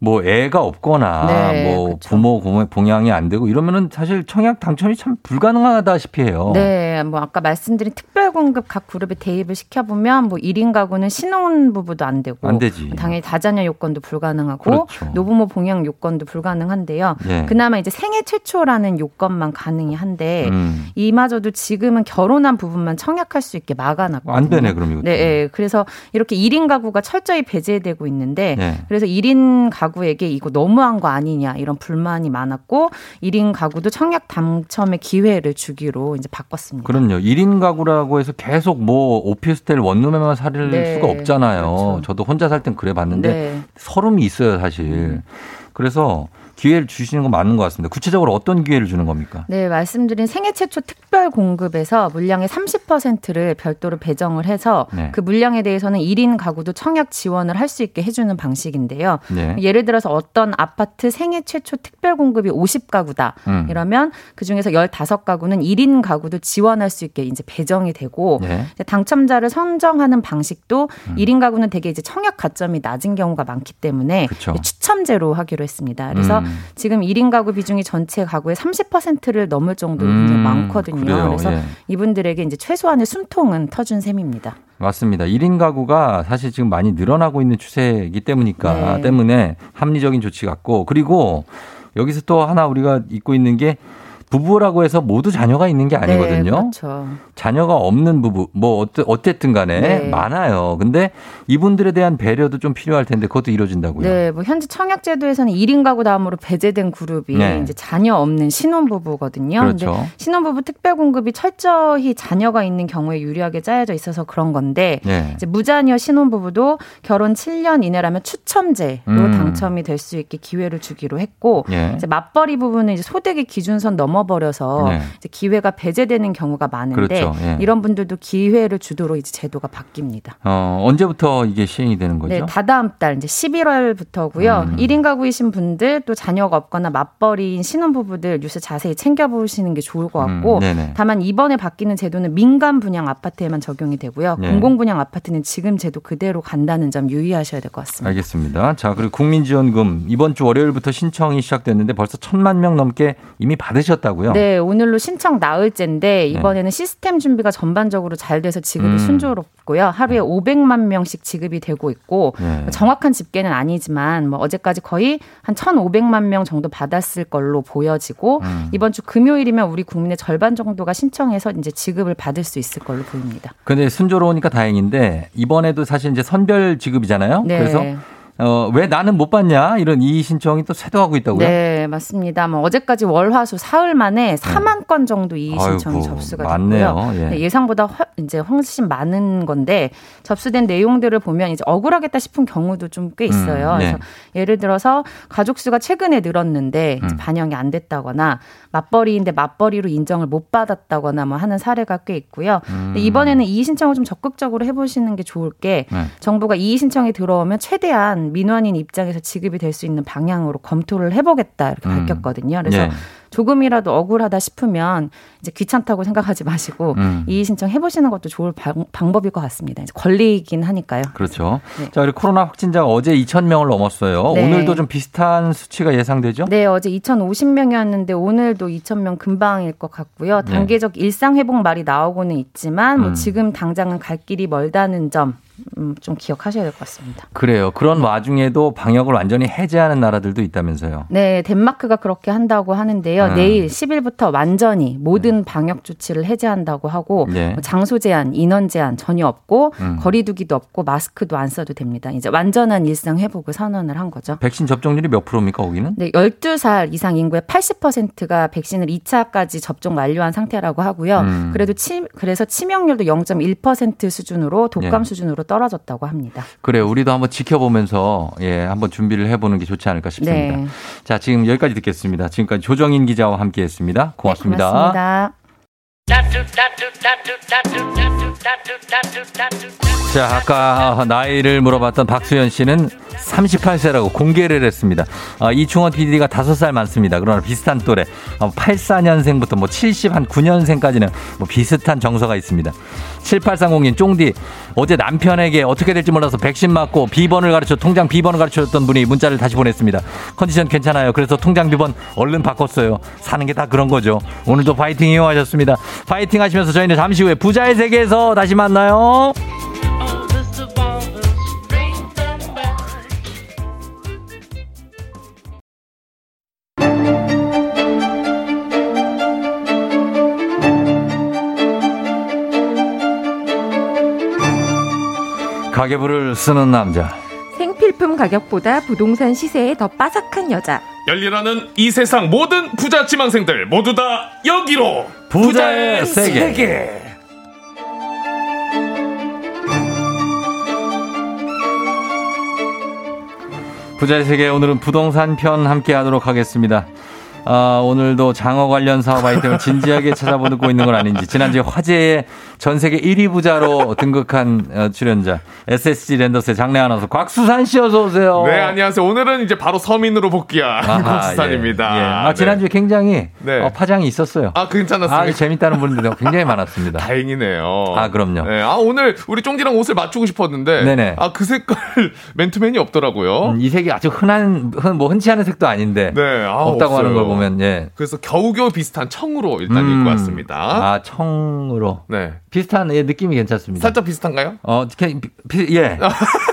뭐 애가 없거나 네, 뭐 부모 고모- 봉양이 안 되고 이러면은 사실 청약 당첨이 참 불가능하다시피 해요. 네, 뭐 아까 말씀드린 특별 공급 각 그룹에 대입을 시켜 보면 뭐 1인 가구는 신혼 부부도 안 되고 안 되지. 당연히 다자녀 요건도 불가능하고 그렇죠. 노부모 봉양 요건도 불가능한데요. 예. 그나마 이제 생애 최초라는 요건만 가능이 한데 음. 이마저도 지금은 결혼한 부부만 청약할 수 있게 막아놨거든요. 안 되네, 그럼 이것도. 네, 예. 그래서 이렇게 1인 가구가 철저히 배제되고 있는데 네. 그래서 1인 가구 에게 이거 너무한 거 아니냐 이런 불만이 많았고 1인 가구도 청약 당첨의 기회를 주기로 이제 바꿨습니다. 그럼요. 1인 가구라고 해서 계속 뭐 오피스텔 원룸에만 살 네, 수가 없잖아요. 그렇죠. 저도 혼자 살 땐 그래 봤는데 네. 서름이 있어요, 사실. 그래서 기회를 주시는 건 맞는 것 같습니다. 구체적으로 어떤 기회를 주는 겁니까? 네, 말씀드린 생애 최초 특별 공급에서 물량의 30%를 별도로 배정을 해서 네. 그 물량에 대해서는 1인 가구도 청약 지원을 할 수 있게 해주는 방식인데요. 네. 예를 들어서 어떤 아파트 생애 최초 특별 공급이 50가구다. 음. 이러면 그 중에서 15가구는 1인 가구도 지원할 수 있게 이제 배정이 되고 네. 이제 당첨자를 선정하는 방식도 1인 가구는 되게 이제 청약 가점이 낮은 경우가 많기 때문에. 추첨제로 하기로 했습니다. 그래서 음. 지금 1인 가구 비중이 전체 가구의 30%를 넘을 정도로 음, 굉장히 많거든요. 그래요. 그래서 예. 이분들에게 이제 최소한의 숨통은 터준 셈입니다. 맞습니다. 1인 가구가 사실 지금 많이 늘어나고 있는 추세이기 때문이니까 네. 때문에 합리적인 조치 같고 그리고 여기서 또 하나 우리가 잊고 있는 게 부부라고 해서 모두 자녀가 있는 게 아니거든요. 네, 그렇죠. 자녀가 없는 부부 뭐 어쨌든 간에 네. 많아요. 근데 이분들에 대한 배려도 좀 필요할 텐데 그것도 이루어진다고요. 네, 뭐 현재 청약 제도에서는 1인 가구 다음으로 배제된 그룹이 네. 이제 자녀 없는 신혼 부부거든요. 그렇죠. 근데 신혼 부부 특별 공급이 철저히 자녀가 있는 경우에 유리하게 짜여져 있어서 그런 건데 네. 이제 무자녀 신혼 부부도 결혼 7년 이내라면 추첨제로 음. 당첨이 될 수 있게 기회를 주기로 했고 예. 이제 맞벌이 부부는 이제 소득의 기준선 넘어 버려서 네. 기회가 배제되는 경우가 많은데 그렇죠. 예. 이런 분들도 기회를 주도록 이제 제도가 바뀝니다. 어, 언제부터 이게 시행이 되는 거죠? 네, 다다음 달 이제 11월부터고요. 음. 1인 가구이신 분들 또 자녀가 없거나 맞벌이인 신혼부부들 뉴스 자세히 챙겨보시는 게 좋을 것 같고 음. 다만 이번에 바뀌는 제도는 민간 분양 아파트에만 적용이 되고요. 네. 공공 분양 아파트는 지금 제도 그대로 간다는 점 유의하셔야 될 것 같습니다. 알겠습니다. 자, 그리고 국민지원금 이번 주 월요일부터 신청이 시작됐는데 벌써 천만 명 넘게 이미 받으셨다 고요? 네, 오늘로 신청 나흘째인데 이번에는 시스템 준비가 전반적으로 잘 돼서 지급이 음. 순조롭고요. 하루에 500만 명씩 지급이 되고 있고 네. 정확한 집계는 아니지만 뭐 어제까지 거의 한 1,500만 명 정도 받았을 걸로 보여지고 음. 이번 주 금요일이면 우리 국민의 절반 정도가 신청해서 이제 지급을 받을 수 있을 걸로 보입니다. 근데 순조로우니까 다행인데 이번에도 사실 이제 선별 지급이잖아요. 네. 그래서 어, 왜 나는 못 받냐? 이런 이의 신청이 또 쇄도하고 있다고요? 네, 맞습니다. 뭐 어제까지 월화수 사흘 만에 4만 건 정도 이의 신청이 네. 아이고, 접수가 많네요. 됐고요. 예. 네, 예상보다 훨- 이제 훨씬 많은 건데 접수된 내용들을 보면 이제 억울하겠다 싶은 경우도 좀 꽤 있어요. 음, 네. 그래서 예를 들어서 가족 수가 최근에 늘었는데 음. 반영이 안 됐다거나 맞벌이인데 맞벌이로 인정을 못 받았다거나 뭐 하는 사례가 꽤 있고요. 근데 이번에는 이의 신청을 좀 적극적으로 해보시는 게 좋을 게 네. 정부가 이의 신청이 들어오면 최대한 민원인 입장에서 지급이 될 수 있는 방향으로 검토를 해보겠다 이렇게 음. 밝혔거든요. 그래서 예. 조금이라도 억울하다 싶으면 이제 귀찮다고 생각하지 마시고 음. 이의 신청 해보시는 것도 좋을 방, 방법일 것 같습니다. 이제 권리이긴 하니까요. 그렇죠. 자, 그리고 코로나 확진자가 어제 2,000명을 넘었어요. 네. 오늘도 좀 비슷한 수치가 예상되죠? 네, 어제 2,050명이었는데 오늘도 2,000명 금방일 것 같고요. 네. 단계적 일상 회복 말이 나오고는 있지만 뭐 음. 지금 당장은 갈 길이 멀다는 점. 음, 좀 기억하셔야 될 것 같습니다. 그래요. 그런 와중에도 방역을 완전히 해제하는 나라들도 있다면서요. 네, 덴마크가 그렇게 한다고 하는데요. 음. 내일 10일부터 완전히 모든 방역 조치를 해제한다고 하고 네. 뭐 장소 제한, 인원 제한 전혀 없고 음. 거리두기도 없고 마스크도 안 써도 됩니다. 이제 완전한 일상 회복을 선언을 한 거죠. 백신 접종률이 몇 프로입니까, 거기는? 네, 12살 이상 인구의 80%가 백신을 2차까지 접종 완료한 상태라고 하고요. 음. 그래도 치, 그래서 치명률도 0.1% 수준으로 독감 예. 수준으로 떨어졌다고 합니다. 그래, 우리도 한번 지켜보면서 예, 한번 준비를 해보는 게 좋지 않을까 싶습니다. 네. 자, 지금 여기까지 듣겠습니다. 지금까지 조정인 기자와 함께 했습니다. 고맙습니다. 고맙습니다. 자, 아까 나이를 물어봤던 박수현 씨는 38세라고 공개를 했습니다. 아, 이충원 PD가 5살 많습니다. 그러나 비슷한 또래. 84년생부터 뭐 79년생까지는 뭐 비슷한 정서가 있습니다. 7830님, 쫑디. 어제 남편에게 어떻게 될지 몰라서 백신 맞고 비번을 가르쳐, 통장 비번을 가르쳐 줬던 분이 문자를 다시 보냈습니다. 컨디션 괜찮아요. 그래서 통장 비번 얼른 바꿨어요. 사는 게 다 그런 거죠. 오늘도 파이팅 이용하셨습니다. 파이팅 하시면서 저희는 잠시 후에 부자의 세계에서 다시 만나요. 가계부를 쓰는 남자. 생필품 가격보다 부동산 시세에 더 빠삭한 여자. 열리라는 이 세상 모든 부자 지망생들 모두 다 여기로 부자의 세계. 부자의 세계 오늘은 부동산 편 함께 하도록 하겠습니다. 아, 오늘도 장어 관련 사업 아이템을 진지하게 찾아보고 있는 건 아닌지 지난주에 화제의 전 세계 1위 부자로 등극한 어, 출연자 SSG 랜더스의 장래 아나운서 곽수산 씨 어서 오세요. 네 안녕하세요 오늘은 이제 바로 서민으로 복귀한 아하, 곽수산입니다 예, 예. 아, 지난주에 굉장히 네. 어, 파장이 있었어요. 아 괜찮았습니다 아주 재밌다는 분들이 굉장히 많았습니다. 다행이네요 아, 그럼요. 네, 아 오늘 우리 쫑디랑 옷을 맞추고 싶었는데 네네. 아그 색깔 맨투맨이 없더라고요 음, 이 색이 아주 흔한 흔, 뭐 흔치 않은 색도 아닌데 네, 아, 없다고 하는 없어요. 걸 보면 예. 그래서 겨우겨우 비슷한 청으로 일단 음. 입고 왔습니다 아 청으로 네 비슷한 예, 느낌이 괜찮습니다. 살짝 비슷한가요? 어, 비, 비, 예.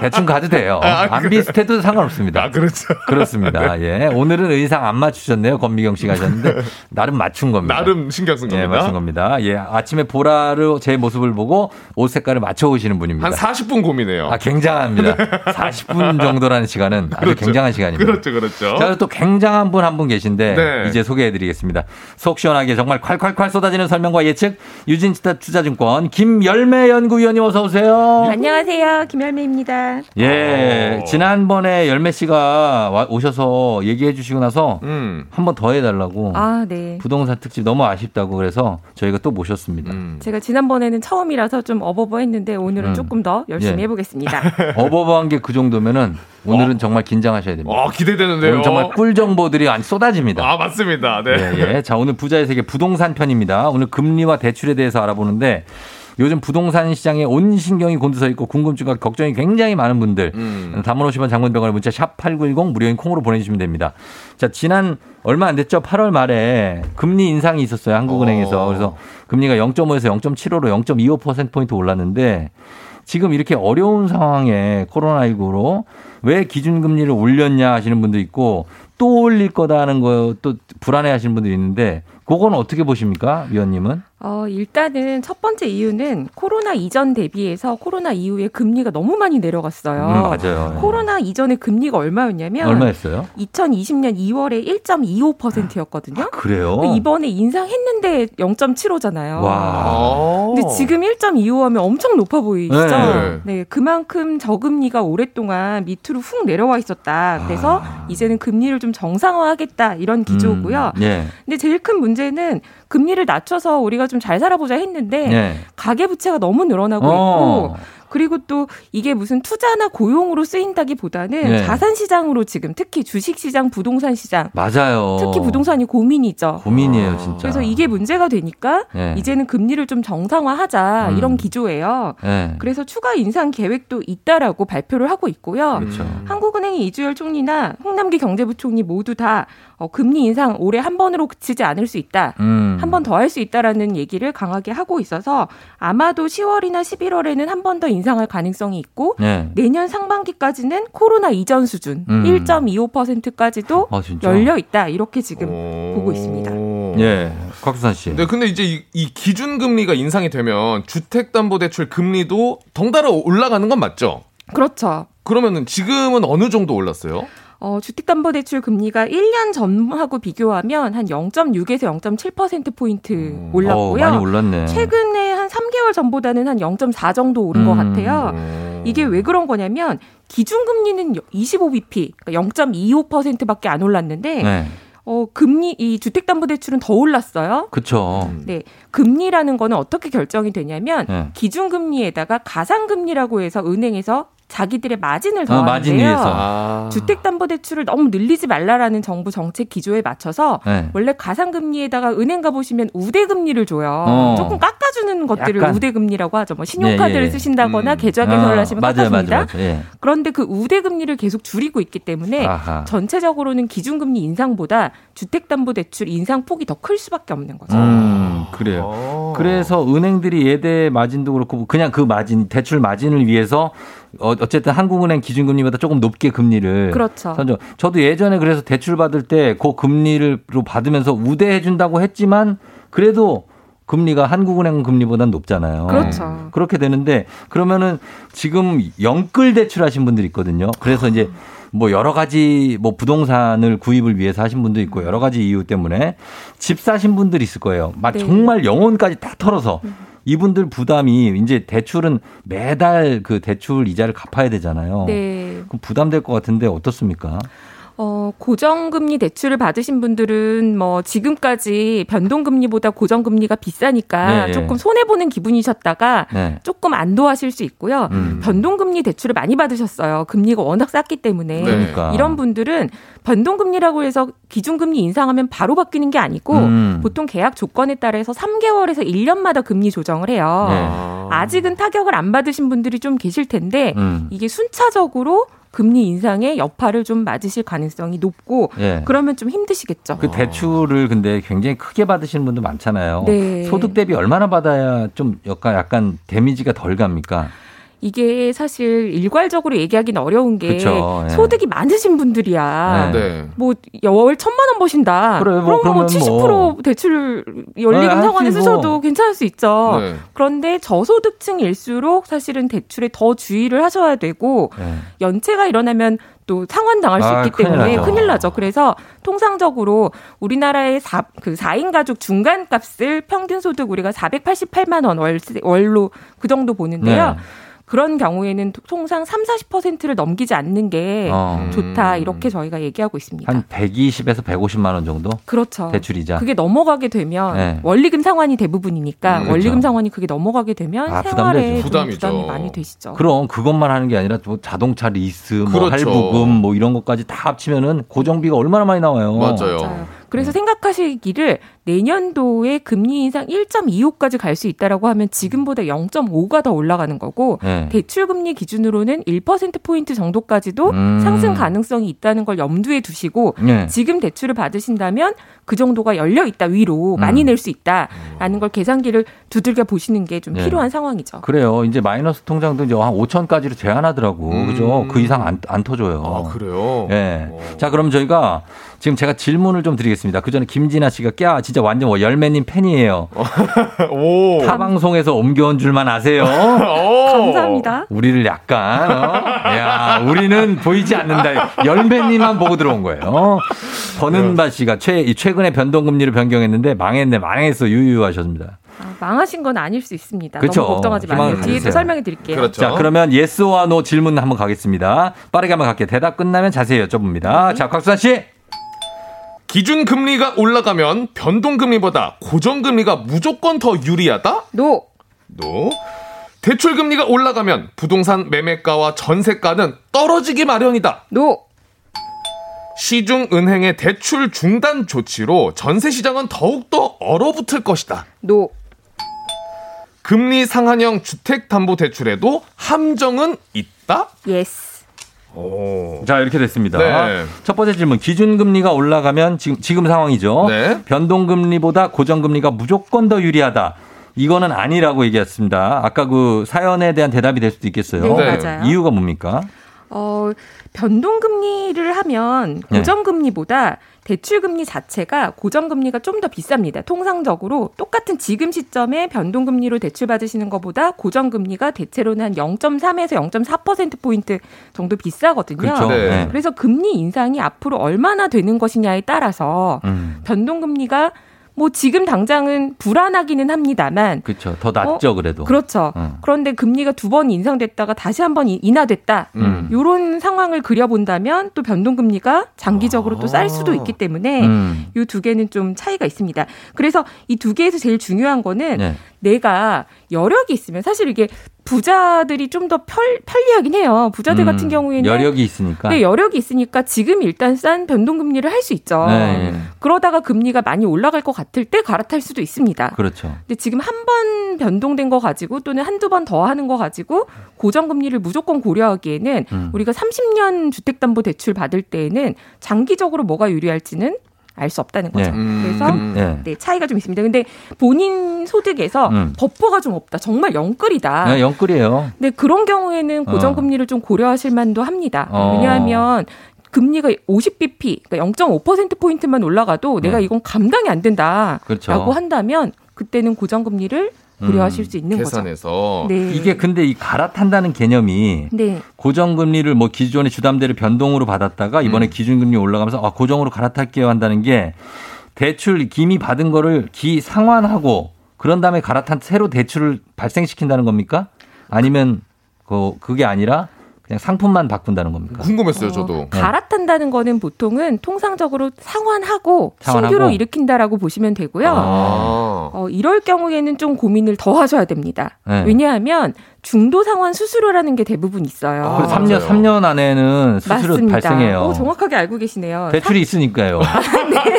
대충 가도 돼요. 아, 안 그래. 비슷해도 상관없습니다. 아 그렇죠 그렇습니다. 예. 오늘은 의상 안 맞추셨네요. 권미경 씨가 하셨는데 나름 맞춘 겁니다. 나름 신경 쓴 예, 겁니다 맞춘 겁니다. 예. 아침에 보라로 제 모습을 보고 옷 색깔을 맞춰 오시는 분입니다. 한 40분 고민해요 아, 굉장합니다. 40분 정도라는 시간은 아주 그렇죠. 굉장한 시간입니다. 그렇죠 그렇죠 자, 또 굉장한 분 한분 계신데 네. 이제 소개해 드리겠습니다. 속 시원하게 정말 콸콸콸 쏟아지는 설명과 예측 유진투자 투자증권 김열매 연구위원님 어서 오세요. 안녕하세요. 김열매입니다. 예, 어. 지난번에 열매 씨가 와- 오셔서 얘기해 주시고 나서 음. 한번 더 해달라고 아, 네. 부동산 특집 너무 아쉽다고 그래서 저희가 또 모셨습니다. 음. 제가 지난번에는 처음이라서 좀 어버버했는데 오늘은 음. 조금 더 열심히 예. 해보겠습니다. 어버버한 게 그 정도면은 오늘은 정말 긴장하셔야 됩니다. 어 기대되는데요 오늘 정말 꿀 정보들이 안 쏟아집니다. 아 맞습니다 네 예, 예. 자, 오늘 부자의 세계 부동산 편입니다. 오늘 금리와 대출에 대해서 알아보는데 요즘 부동산 시장에 온 신경이 곤두서 있고 궁금증과 걱정이 굉장히 많은 분들 음. 담은 50원 장문병원의 문자 샵 8910 무료인 콩으로 보내주시면 됩니다. 자, 지난 얼마 안 됐죠? 8월 말에 금리 인상이 있었어요. 한국은행에서. 어. 그래서 금리가 0.5에서 0.75로 0.25%포인트 올랐는데 지금 이렇게 어려운 상황에 코로나19로 왜 기준금리를 올렸냐 하시는 분도 있고 또 올릴 거다 하는 거 또 불안해 하시는 분들이 있는데 그건 어떻게 보십니까? 위원님은? 어, 일단은 첫 번째 이유는 코로나 이전 대비해서 코로나 이후에 금리가 너무 많이 내려갔어요. 음, 맞아요. 코로나 이전에 금리가 얼마였냐면 얼마였어요? 2020년 2월에 1.25%였거든요. 그래요? 이번에 인상했는데 0.75잖아요. 와. 근데 지금 1.25하면 엄청 높아 보이시죠? 네. 네. 그만큼 저금리가 오랫동안 밑으로 훅 내려와 있었다. 그래서 이제는 금리를 좀 정상화하겠다 이런 기조고요. 음, 예. 근데 제일 큰 문제는 금리를 낮춰서 우리가 좀잘 살아보자 했는데 예. 가계 부채가 너무 늘어나고 어. 있고 그리고 또 이게 무슨 투자나 고용으로 쓰인다기보다는 네. 자산 시장으로 지금 특히 주식 시장, 부동산 시장 맞아요. 특히 부동산이 고민이죠. 고민이에요, 진짜. 그래서 이게 문제가 되니까 네. 이제는 금리를 좀 정상화하자 음. 이런 기조예요. 예. 그래서 추가 인상 계획도 있다라고 발표를 하고 있고요. 그렇죠. 한국은행의 이주열 총리나 홍남기 경제부총리 모두 다 어, 금리 인상 올해 한 번으로 그치지 않을 수 있다. 음. 한번 더 할 수 있다라는 얘기를 강하게 하고 있어서 아마도 10월이나 11월에는 한 번 더 인상 할 가능성이 있고 네. 내년 상반기까지는 코로나 이전 수준 음. 1.25%까지도 아? 열려 있다. 이렇게 지금 보고 있습니다. 예. 곽수산 씨. 네, 근데 이제 이, 이 기준 금리가 인상이 되면 주택담보대출 금리도 덩달아 올라가는 건 맞죠? 그렇죠. 그러면은 지금은 어느 정도 올랐어요? 어, 주택담보대출 금리가 1년 전하고 비교하면 한 0.6에서 0.7%포인트 올랐고요. 어, 많이 올랐네. 최근에 한 3개월 전보다는 한 0.4 정도 오른 것 음. 같아요. 이게 왜 그런 거냐면 기준금리는 25bp, 그러니까 0.25%밖에 안 올랐는데 네. 어, 금리 이 주택담보대출은 더 올랐어요. 그쵸. 네, 금리라는 거는 어떻게 결정이 되냐면 네. 기준금리에다가 가상금리라고 해서 은행에서 자기들의 마진을 어, 더하는데요. 마진. 아. 주택담보대출을 너무 늘리지 말라라는 정부 정책 기조에 맞춰서 네. 원래 가상금리에다가 은행 가보시면 우대금리를 줘요. 어. 조금 깎아주는 것들을 약간. 우대금리라고 하죠. 뭐 신용카드를 예, 예. 쓰신다거나 계좌 개설을 아, 하시면 맞아요, 깎아줍니다. 맞아요, 맞아요. 예. 그런데 그 우대금리를 계속 줄이고 있기 때문에 아하. 전체적으로는 기준금리 인상보다 주택담보대출 인상 폭이 더 클 수밖에 없는 거죠. 음, 그래요. 그래서 은행들이 예대 마진도 그렇고 그냥 그 마진 대출 마진을 위해서 어, 어쨌든 한국은행 기준금리보다 조금 높게 금리를 그렇죠. 선정. 저도 예전에 그래서 대출 받을 때 그 금리를 받으면서 우대해 준다고 했지만 그래도 금리가 한국은행 금리보다는 높잖아요. 그렇죠. 그렇게 되는데 그러면은 지금 영끌 대출하신 분들이 있거든요. 그래서 이제 뭐 여러 가지 뭐 부동산을 구입을 위해서 하신 분도 있고 여러 가지 이유 때문에 집 사신 분들이 있을 거예요. 막 네. 정말 영혼까지 다 털어서 이분들 부담이 이제 대출은 매달 그 대출 이자를 갚아야 되잖아요. 네. 그럼 부담될 것 같은데 어떻습니까? 어, 고정금리 대출을 받으신 분들은 뭐 지금까지 변동금리보다 고정금리가 비싸니까 네. 조금 손해보는 기분이셨다가 네. 조금 안도하실 수 있고요. 음. 변동금리 대출을 많이 받으셨어요. 금리가 워낙 쌌기 때문에. 그러니까. 이런 분들은 변동금리라고 해서 기준금리 인상하면 바로 바뀌는 게 아니고 음. 보통 계약 조건에 따라서 3개월에서 1년마다 금리 조정을 해요. 네. 아직은 타격을 안 받으신 분들이 좀 계실 텐데 음. 이게 순차적으로 금리 인상의 여파를 좀 맞으실 가능성이 높고 예. 그러면 좀 힘드시겠죠. 그 대출을 근데 굉장히 크게 받으시는 분도 많잖아요. 네. 소득 대비 얼마나 받아야 좀 약간 약간 데미지가 덜 갑니까? 이게 사실 일괄적으로 얘기하기는 어려운 게 그쵸, 예. 소득이 많으신 분들이야. 네. 뭐 월 천만 원 버신다. 그래, 뭐 그럼 뭐 그러면 70% 뭐. 대출 네, 연리금 할수 상환에 뭐. 쓰셔도 괜찮을 수 있죠. 네. 그런데 저소득층일수록 사실은 대출에 더 주의를 하셔야 되고 네. 연체가 일어나면 또 상환 당할 수 아, 있기 큰일 때문에 나죠. 큰일 나죠. 그래서 통상적으로 우리나라의 4, 그 4인 가족 중간 값을 평균 소득 우리가 488만 원 월, 월로 그 정도 보는데요. 네. 그런 경우에는 통상 3, 40%를 넘기지 않는 게 어. 좋다. 이렇게 저희가 얘기하고 있습니다. 한 120에서 150만 원 정도? 그렇죠. 대출이자. 그게 넘어가게 되면 네. 원리금 상환이 대부분이니까 음, 원리금 그렇죠. 상환이 그게 넘어가게 되면 아, 생활에 부담이 많이 되시죠. 그럼 그것만 하는 게 아니라 뭐 자동차 리스, 뭐 그렇죠. 할부금 뭐 이런 것까지 다 합치면은 고정비가 얼마나 많이 나와요. 맞아요. 그래서 생각하시기를 내년도에 금리 인상 1.25까지 갈 수 있다라고 하면 지금보다 0.5가 더 올라가는 거고 네. 대출 금리 기준으로는 1% 포인트 정도까지도 음. 상승 가능성이 있다는 걸 염두에 두시고 네. 지금 대출을 받으신다면 그 정도가 열려 있다 위로 많이 음. 낼수 있다라는 걸 계산기를 두들겨 보시는 게좀 네. 필요한 상황이죠. 그래요. 이제 마이너스 통장도 이제 한 5천까지로 제한하더라고. 그죠? 그 이상 안, 안 터줘요. 아, 그래요? 예. 자, 그럼 저희가 지금 제가 질문을 좀 드리겠습니다. 그 전에 김진아 씨가 꺄 진짜 완전 뭐 열매님 팬이에요. 오. 타 방송에서 옮겨온 줄만 아세요. 감사합니다. 우리를 약간 어? 야 우리는 보이지 않는다. 열매님만 보고 들어온 거예요. 어? 버는바 씨가 최이 최근에 변동금리를 변경했는데 망했네 망했어 유유하셨습니다. 아, 망하신 건 아닐 수 있습니다. 그쵸. 너무 걱정하지 마세요. 뒤에. 또 설명해 드릴게요. 그렇죠. 자 그러면 yes와 no 질문 한번 가겠습니다. 빠르게 한번 갈게요. 대답 끝나면 자세히 여쭤봅니다. 자 곽수산 씨. 기준 금리가 올라가면 변동 금리보다 고정 금리가 무조건 더 유리하다? no. no. 대출 금리가 올라가면 부동산 매매가와 전세가는 떨어지기 마련이다. no. 시중 은행의 대출 중단 조치로 전세 시장은 더욱더 얼어붙을 것이다. No. 금리 상한형 주택 담보 대출에도 함정은 있다? Yes. 오. 자 이렇게 됐습니다. 네. 첫 번째 질문 기준금리가 올라가면 지금 지금 상황이죠. 네. 변동금리보다 고정금리가 무조건 더 유리하다. 이거는 아니라고 얘기했습니다. 아까 그 사연에 대한 대답이 될 수도 있겠어요. 네, 맞아요. 이유가 뭡니까? 어, 변동금리를 하면 네. 고정금리보다 대출금리 자체가 고정금리가 좀 더 비쌉니다. 통상적으로 똑같은 지금 시점에 변동금리로 대출 받으시는 것보다 고정금리가 대체로는 한 0.3에서 0.4%포인트 정도 비싸거든요. 그렇죠. 네. 네. 그래서 금리 인상이 앞으로 얼마나 되는 것이냐에 따라서 음, 변동금리가 뭐 지금 당장은 불안하기는 합니다만 그렇죠. 더 낮죠 그래도. 그렇죠. 어. 그런데 금리가 두 번 인상됐다가 다시 한 번 인하됐다. 음. 요런 상황을 그려본다면 또 변동금리가 장기적으로 또 쌀 수도 있기 때문에 음. 요두 개는 좀 차이가 있습니다. 그래서 이 두 개에서 제일 중요한 거는 네. 내가 여력이 있으면 사실 이게 부자들이 좀 더 편리하긴 해요. 부자들 음, 같은 경우에는 여력이 있으니까. 네, 여력이 있으니까 지금 일단 싼 변동금리를 할 수 있죠. 네. 그러다가 금리가 많이 올라갈 것 같을 때 갈아탈 수도 있습니다. 그렇죠. 근데 지금 한 번 변동된 거 가지고 또는 한두 번 더 하는 거 가지고 고정금리를 무조건 고려하기에는 음. 우리가 30년 주택담보대출 받을 때에는 장기적으로 뭐가 유리할지는 알 수 없다는 거죠. 네. 음. 그래서 네. 네, 차이가 좀 있습니다. 근데 본인 소득에서 음. 버퍼가 좀 없다. 정말 영끌이다. 네, 영끌이에요. 근데 그런 경우에는 고정금리를 좀 고려하실 만도 합니다. 어. 왜냐하면 금리가 50bp, 그러니까 0.5%포인트만 올라가도 내가 네. 이건 감당이 안 된다. 그렇죠. 라고 한다면 그때는 고정금리를 고려하실 수 있는 거죠. 계산해서 네. 음. 이게 근데 이 갈아탄다는 개념이 네. 고정금리를 뭐 기존의 주담대를 변동으로 받았다가 이번에 음. 기준금리 올라가면서 아 고정으로 갈아탈게요 한다는 게 대출 기미 받은 거를 기 상환하고 그런 다음에 갈아탄 새로 대출을 발생시킨다는 겁니까? 아니면 그 그게 아니라 그냥 상품만 바꾼다는 겁니까? 궁금했어요, 저도. 갈아탄다는 거는 보통은 통상적으로 상환하고, 상환하고? 신규로 일으킨다라고 보시면 되고요. 아. 어, 이럴 경우에는 좀 고민을 더 하셔야 됩니다. 네. 왜냐하면 중도 상환 수수료라는 게 대부분 있어요. 아, 그래 3년 맞아요. 3년 안에는 수수료 맞습니다. 발생해요. 어, 정확하게 알고 계시네요. 대출이 있으니까요. 네.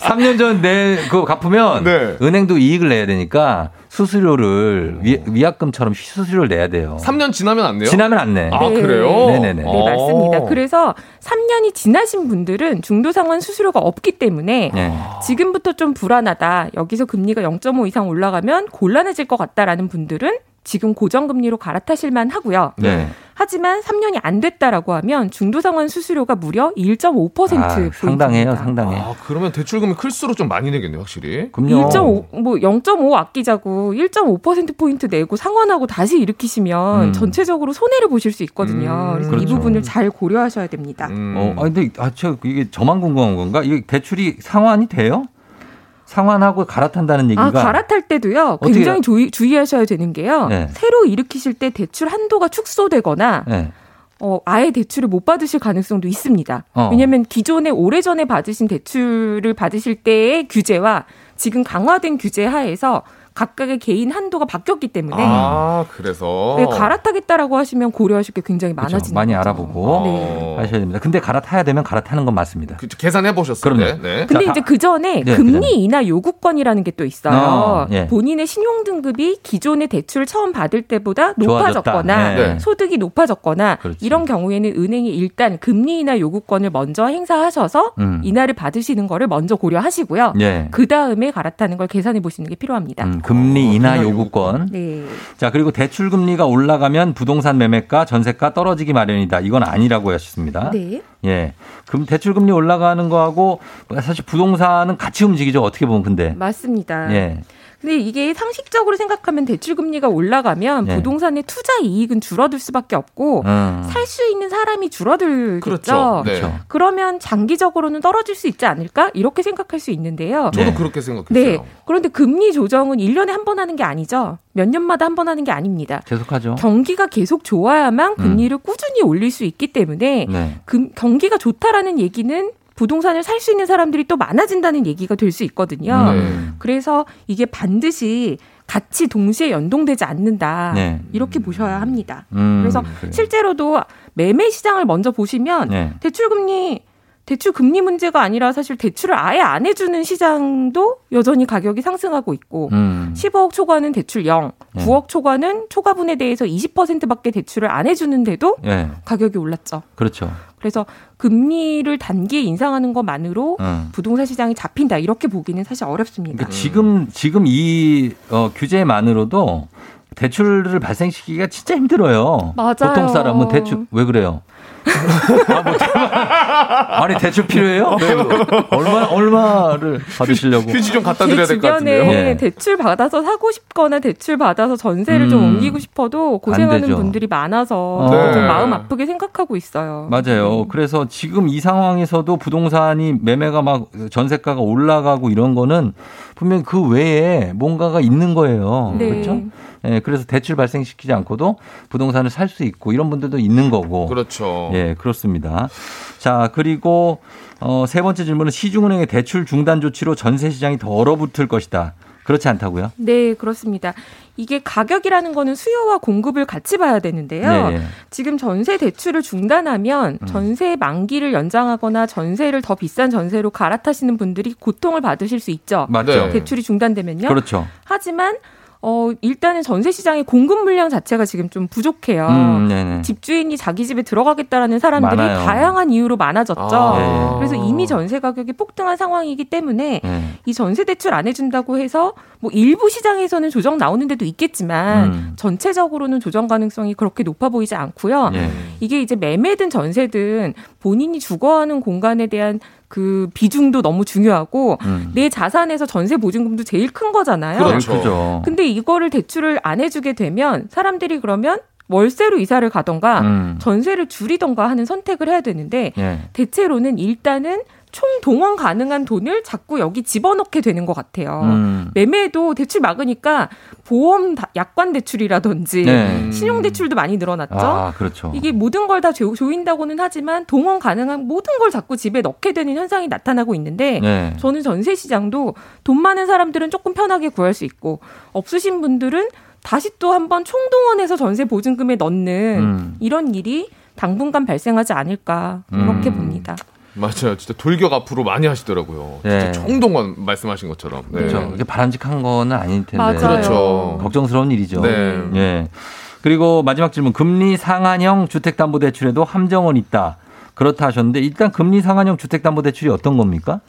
3년 전 내 그거 갚으면 네. 은행도 이익을 내야 되니까 수수료를 위, 위약금처럼 수수료를 내야 돼요. 3년 지나면 안 내요? 지나면 안 내. 아, 네. 그래요? 네네네. 네, 맞습니다. 어. 그래서 3년이 지나신 분들은 중도 상환 수수료가 없기 때문에 네. 지금부터 좀 불안하다. 여기서 금리가 0.5 이상 올라가면 곤란해질 것 같다라는 분들은 지금 고정금리로 갈아타실 만 하고요. 네. 하지만 3년이 안 됐다라고 하면 중도 상환 수수료가 무려 1.5% 아, 상당해요. 상당해. 아, 그러면 대출금이 클수록 좀 많이 내겠네 요, 확실히. 그럼요. 1.5, 뭐0.5 아끼자고 1.5%포인트 내고 상환하고 다시 일으키시면 음. 전체적으로 손해를 보실 수 있거든요. 음, 그래서 그렇죠. 이 부분을 잘 고려하셔야 됩니다. 음. 어, 아 근데 아, 저 이게 저만 궁금한 건가? 이게 대출이 상환이 돼요? 상환하고 갈아탄다는 얘기가 아, 갈아탈 때도요. 굉장히 주의, 주의하셔야 되는 게요. 네. 새로 일으키실 때 대출 한도가 축소되거나 네. 어, 아예 대출을 못 받으실 가능성도 있습니다. 어. 왜냐하면 기존에 오래전에 받으신 대출을 받으실 때의 규제와 지금 강화된 규제 하에서 각각의 개인 한도가 바뀌었기 때문에 아, 그래서. 네, 갈아타겠다라고 하시면 고려하실 게 굉장히 그렇죠. 많아지는 많이 거죠. 알아보고 네. 하셔야 됩니다. 근데 갈아타야 되면 갈아타는 건 맞습니다. 그, 계산해 보셨어요. 그럼요. 네. 근데 자, 이제 그 전에 네, 금리 그다음에. 인하 요구권이라는 게 또 있어요. 어, 예. 본인의 신용 등급이 기존의 대출 처음 받을 때보다. 높아졌거나 네. 소득이 높아졌거나 그렇지. 이런 경우에는 은행이 일단 금리 인하 요구권을 먼저 행사하셔서 음. 인하를 받으시는 거를 먼저 고려하시고요. 예. 그 다음에 갈아타는 걸 계산해 보시는 게 필요합니다. 음, 금리 인하 인하 요구권. 네. 자, 그리고 대출 금리가 올라가면 부동산 매매가, 전세가 떨어지기 마련이다. 이건 아니라고 하셨습니다. 네. 예. 그럼 대출 금리 올라가는 거하고 사실 부동산은 같이 움직이죠. 어떻게 보면 근데. 맞습니다. 예. 근데 이게 상식적으로 생각하면 대출 금리가 올라가면 네. 부동산의 투자 이익은 줄어들 수밖에 없고 음. 살수 있는 사람이 줄어들겠죠. 그렇죠. 네. 그렇죠. 그러면 장기적으로는 떨어질 수 있지 않을까? 이렇게 생각할 수 있는데요. 저도 그렇게 생각했어요. 네. 그런데 금리 조정은 1년에 한 번 하는 게 아니죠. 몇 년마다 한 번 하는 게 아닙니다. 계속하죠. 경기가 계속 좋아야만 금리를 꾸준히 올릴 수 있기 때문에 네. 금- 경기가 좋다라는 얘기는 부동산을 살 수 있는 사람들이 또 많아진다는 얘기가 될 수 있거든요. 네. 그래서 이게 반드시 같이 동시에 연동되지 않는다. 네. 이렇게 보셔야 합니다. 음, 그래서 그래요. 실제로도 매매 시장을 먼저 보시면 네. 대출 금리 대출 금리 문제가 아니라 사실 대출을 아예 안 해주는 시장도 여전히 가격이 상승하고 있고 음. 15억 초과는 대출 0, 네. 9억 초과는 초과분에 대해서 20%밖에 대출을 안 해주는데도 예. 가격이 올랐죠. 그렇죠. 그래서 금리를 단기에 인상하는 것만으로 음. 부동산 시장이 잡힌다 이렇게 보기는 사실 어렵습니다. 그러니까 지금 지금 이 어, 규제만으로도 대출을 발생시키기가 진짜 힘들어요. 맞아요. 보통 사람은 대출 왜 그래요? 아, 뭐 대박. 아니 대출 필요해요? 왜, 얼마 얼마를 받으시려고? 휴지 좀 갖다 제 드려야 될 것 같은데요. 예. 대출 받아서 사고 싶거나 대출 받아서 전세를 좀 음. 옮기고 싶어도 안 고생하는. 분들이 많아서 어. 좀 네. 마음 아프게 생각하고 있어요. 맞아요. 그래서 지금 이 상황에서도 부동산이 매매가 막 전세가가 올라가고 이런 거는 분명 그 외에 뭔가가 있는 거예요. 네. 그렇죠? 예, 그래서 대출 발생시키지 않고도 부동산을 살 수 있고 이런 분들도 있는 거고. 그렇죠. 예, 그렇습니다. 자, 그리고 어, 세 번째 질문은 시중은행의 대출 중단 조치로 전세 시장이 더 얼어붙을 것이다. 그렇지 않다고요? 네, 그렇습니다. 이게 가격이라는 거는 수요와 공급을 같이 봐야 되는데요. 네, 네. 지금 전세 대출을 중단하면 음. 전세 만기를 연장하거나 전세를 더 비싼 전세로 갈아타시는 분들이 고통을 받으실 수 있죠. 맞죠. 네. 대출이 중단되면요. 그렇죠. 하지만 어 일단은 전세 시장의 공급 물량 자체가 지금 좀 부족해요. 음. 집주인이 자기 집에 들어가겠다라는 사람들이 많아요. 다양한 이유로 많아졌죠. 아. 네. 그래서 이미 전세 가격이 폭등한 상황이기 때문에 네. 이 전세 대출 안 해준다고 해서 뭐 일부 시장에서는 조정 나오는 데도 있겠지만 음. 전체적으로는 조정 가능성이 그렇게 높아 보이지 않고요. 예. 이게 이제 매매든 전세든 본인이 주거하는 공간에 대한 그 비중도 너무 중요하고 음. 내 자산에서 전세 보증금도 제일 큰 거잖아요. 그렇죠. 그죠. 근데 이거를 대출을 안 해주게 되면 사람들이 그러면 월세로 이사를 가던가 음. 전세를 줄이던가 하는 선택을 해야 되는데 예. 대체로는 일단은 총 동원 가능한 돈을 자꾸 여기 집어넣게 되는 것 같아요. 음. 매매도 대출 막으니까 보험 다- 약관 대출이라든지 네. 신용 대출도 많이 늘어났죠. 아, 그렇죠. 이게 모든 걸 다 조인다고는 하지만 동원 가능한 모든 걸 자꾸 집에 넣게 되는 현상이 나타나고 있는데 네. 저는 전세 시장도 돈 많은 사람들은 조금 편하게 구할 수 있고 없으신 분들은 다시 또 한번 총동원해서 전세 보증금에 넣는 음. 이런 일이 당분간 발생하지 않을까 이렇게 음. 봅니다. 맞아요. 진짜 돌격 앞으로 많이 하시더라고요. 네. 진짜 총동원 말씀하신 것처럼. 네. 그렇죠. 이게 바람직한 거는 아닐 텐데. 맞아요. 그렇죠. 걱정스러운 일이죠. 네. 예. 그리고 마지막 질문. 금리 상한형 주택담보대출에도 함정은 있다. 그렇다 하셨는데 일단 금리 상한형 주택담보대출이 어떤 겁니까?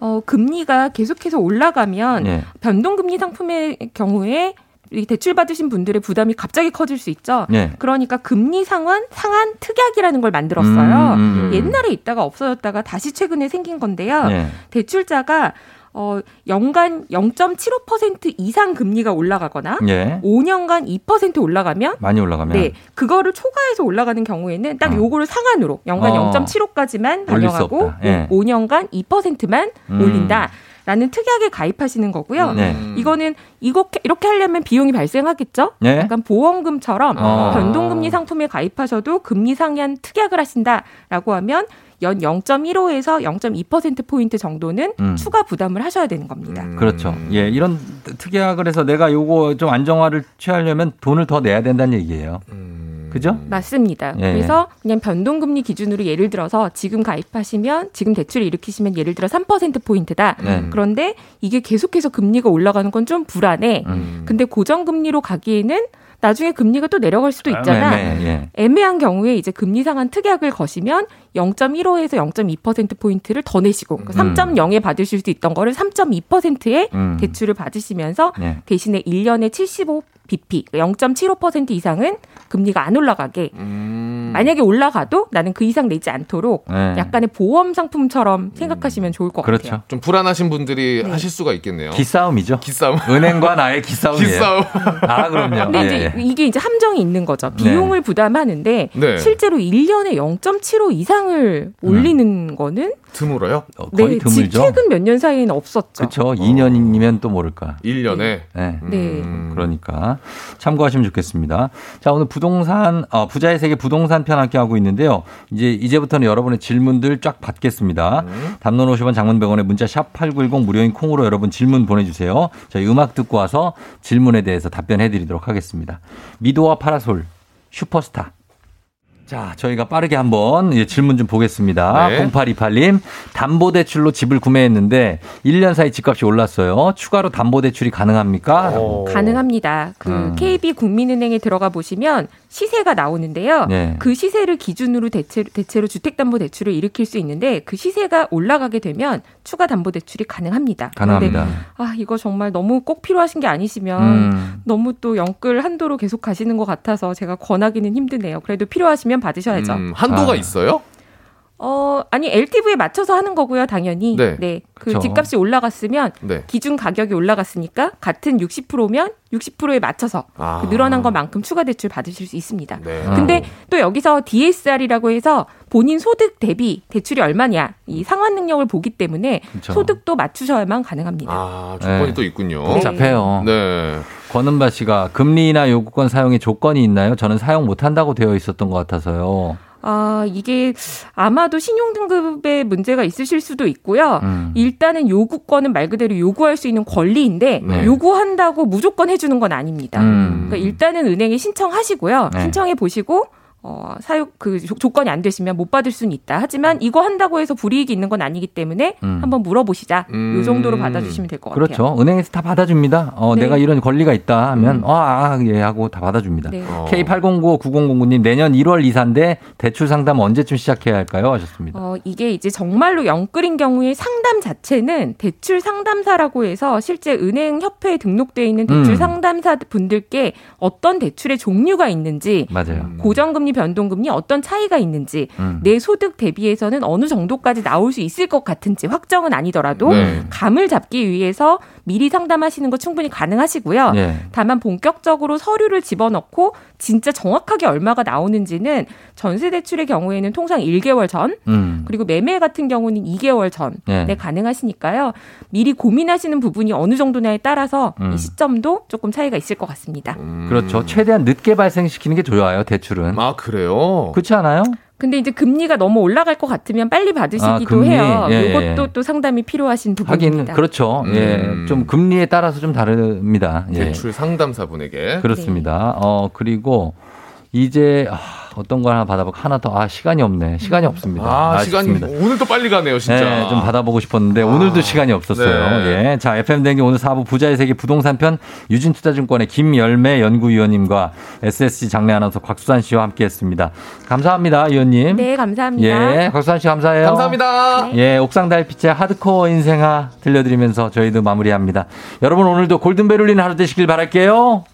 어, 금리가 계속해서 올라가면 예. 변동금리 상품의 경우에 이 대출 받으신 분들의 부담이 갑자기 커질 수 있죠. 네. 그러니까 금리 상환 상한 특약이라는 걸 만들었어요. 음, 음, 음. 옛날에 있다가 없어졌다가 다시 최근에 생긴 건데요. 네. 대출자가 어, 연간 0.75% 이상 금리가 올라가거나 예. 5년간 2% 올라가면 많이 올라가면 네, 그거를 초과해서 올라가는 경우에는 딱 요거를 상한으로 연간 어. 0.75까지만 올릴 수 반영하고. 예. 5년간 2%만 음. 올린다. 라는 특약에 가입하시는 거고요. 네. 이거는 이거 이렇게 하려면 비용이 발생하겠죠. 네. 약간 보험금처럼 어. 변동금리 상품에 가입하셔도 금리 상한 특약을 하신다라고 하면 연 0.15에서 0.2% 포인트 정도는 음. 추가 부담을 하셔야 되는 겁니다. 그렇죠. 예, 이런 특약을 해서 내가 요거 좀 안정화를 취하려면 돈을 더 내야 된다는 얘기예요. 그죠? 맞습니다. 예. 그래서 그냥 변동금리 기준으로 예를 들어서 지금 가입하시면 지금 대출을 일으키시면 예를 들어 3% 포인트다. 네. 그런데 이게 계속해서 금리가 올라가는 건 좀 불안해. 음. 근데 고정금리로 가기에는 나중에 금리가 또 내려갈 수도 있잖아. 네, 네, 예. 애매한 경우에 이제 금리 상한 특약을 거시면 0.15에서 0.2% 포인트를 더 내시고 음. 3.0에 받으실 수 있던 거를 3.2%의 음. 대출을 받으시면서 네. 대신에 1년에 75 BP 0.75% 이상은 금리가 안 올라가게 음. 만약에 올라가도 나는 그 이상 내지 않도록 네. 약간의 보험 상품처럼 생각하시면 좋을 것 그렇죠. 같아요. 좀 불안하신 분들이 하실 수가 있겠네요. 기싸움이죠. 기싸움. 은행과 나의 기싸움이에요. 기싸움. 아, 그럼요. 근데 예, 이제 예. 이게 이제 함정이 있는 거죠. 비용을 부담하는데 네. 실제로 1년에 0.75 이상을 올리는 거는 드물어요? 거의 네, 드물죠. 지- 최근 몇 년 사이에는 없었죠. 그렇죠. 2년이면 또 모를까. 1년에. 네. 네. 그러니까 참고하시면 좋겠습니다. 자, 오늘 부동산 어, 부자의 세계 부동산 편 함께 하고 있는데요. 이제 이제부터는 여러분의 질문들 쫙 받겠습니다. 담론 50원 장문 100원에 문자 샵 8910 무료인 콩으로 여러분 질문 보내 주세요. 저희 음악 듣고 와서 질문에 대해서 답변해 드리도록 하겠습니다. 미도와 파라솔 슈퍼스타 자, 저희가 빠르게 한번 예, 질문 좀 보겠습니다. 네. 0828님, 담보대출로 집을 구매했는데 1년 사이 집값이 올랐어요. 추가로 담보대출이 가능합니까? 가능합니다. 그 음. KB 국민은행에 들어가 보시면 시세가 나오는데요. 네. 그 시세를 기준으로 대체, 대체로 주택담보대출을 일으킬 수 있는데 그 시세가 올라가게 되면 추가 담보대출이 가능합니다. 가능합니다. 그런데 아 이거 정말 너무 꼭 필요하신 게 아니시면 음. 너무 또 영끌 한도로 계속 가시는 것 같아서 제가 권하기는 힘드네요. 그래도 필요하시면 받으셔야죠. 음, 한도가 아. 있어요? 어, 아니, LTV에 맞춰서 하는 거고요, 당연히. 네. 그 그쵸. 집값이 올라갔으면 네. 기준 가격이 올라갔으니까 같은 60%면 60%에 맞춰서 아. 그 늘어난 것만큼 추가 대출 받으실 수 있습니다. 네. 근데 또 여기서 DSR이라고 해서 본인 소득 대비 대출이 얼마냐 이 상환 능력을 보기 때문에 그쵸. 소득도 맞추셔야만 가능합니다. 아, 조건이 네. 또 있군요. 복잡해요. 네. 권은바 씨가 금리나 요구권 사용에 조건이 있나요? 저는 사용 못한다고 되어 있었던 것 같아서요. 아, 이게 아마도 신용등급에 문제가 있으실 수도 있고요. 음. 일단은 요구권은 말 그대로 요구할 수 있는 권리인데 네. 요구한다고 무조건 해주는 건 아닙니다. 음. 그러니까 일단은 은행에 신청하시고요. 네. 신청해 보시고 어, 사용 그 조- 조건이 안 되시면 못 받을 수는 있다. 하지만 이거 한다고 해서 불이익이 있는 건 아니기 때문에 음. 한번 물어보시자. 음. 요 정도로 받아주시면 될 것 같아요. 그렇죠. 은행에서 다 받아줍니다. 어, 네. 내가 이런 권리가 있다 하면, 어, 아, 예, 하고 다 받아줍니다. 네. 어. K8095-9009님, 내년 1월 이사인데 대출 상담 언제쯤 시작해야 할까요? 하셨습니다. 어, 이게 이제 정말로 영끌인 경우에 상담 자체는 대출 상담사라고 해서 실제 은행 협회에 등록되어 있는 대출 음. 상담사 분들께 어떤 대출의 종류가 있는지 맞아요. 고정금리 변동금리 어떤 차이가 있는지 음. 내 소득 대비해서는 어느 정도까지 나올 수 있을 것 같은지 확정은 아니더라도 네. 감을 잡기 위해서 미리 상담하시는 거 충분히 가능하시고요. 예. 다만 본격적으로 서류를 집어넣고 진짜 정확하게 얼마가 나오는지는 전세 대출의 경우에는 통상 1개월 전 음. 그리고 매매 같은 경우는 2개월 전에 네. 가능하시니까요. 미리 고민하시는 부분이 어느 정도냐에 따라서 음. 이 시점도 조금 차이가 있을 것 같습니다. 그렇죠. 최대한 늦게 발생시키는 게 좋아요, 대출은. 아, 그래요? 그렇지 않아요? 근데 이제 금리가 너무 올라갈 것 같으면 빨리 받으시기도 아? 해요. 예, 예. 이것도 또 상담이 필요하신 하긴, 부분입니다. 그렇죠. 음. 예. 좀 금리에 따라서 좀 다릅니다. 예. 대출 상담사분에게. 그렇습니다. 어, 그리고 이제, 아, 어떤 거 하나 받아보고 하나 더, 아, 시간이 없네. 시간이 없습니다. 아, 시간이 아쉽습니다. 오늘 또 빨리 가네요, 진짜. 네, 좀 받아보고 싶었는데 오늘도 시간이 없었어요. 네. 예. 자, FM 댕기 오늘 4부 부자의 세계 부동산 편 유진투자증권의 김열매 연구위원님과 SSG 장례 아나운서 곽수산 씨와 함께 했습니다. 감사합니다, 위원님. 네, 감사합니다. 예, 곽수산 씨 감사해요. 감사합니다. 예, 옥상 달빛의 하드코어 인생아 들려드리면서 저희도 마무리합니다. 여러분 오늘도 골든벨 울리는 하루 되시길 바랄게요.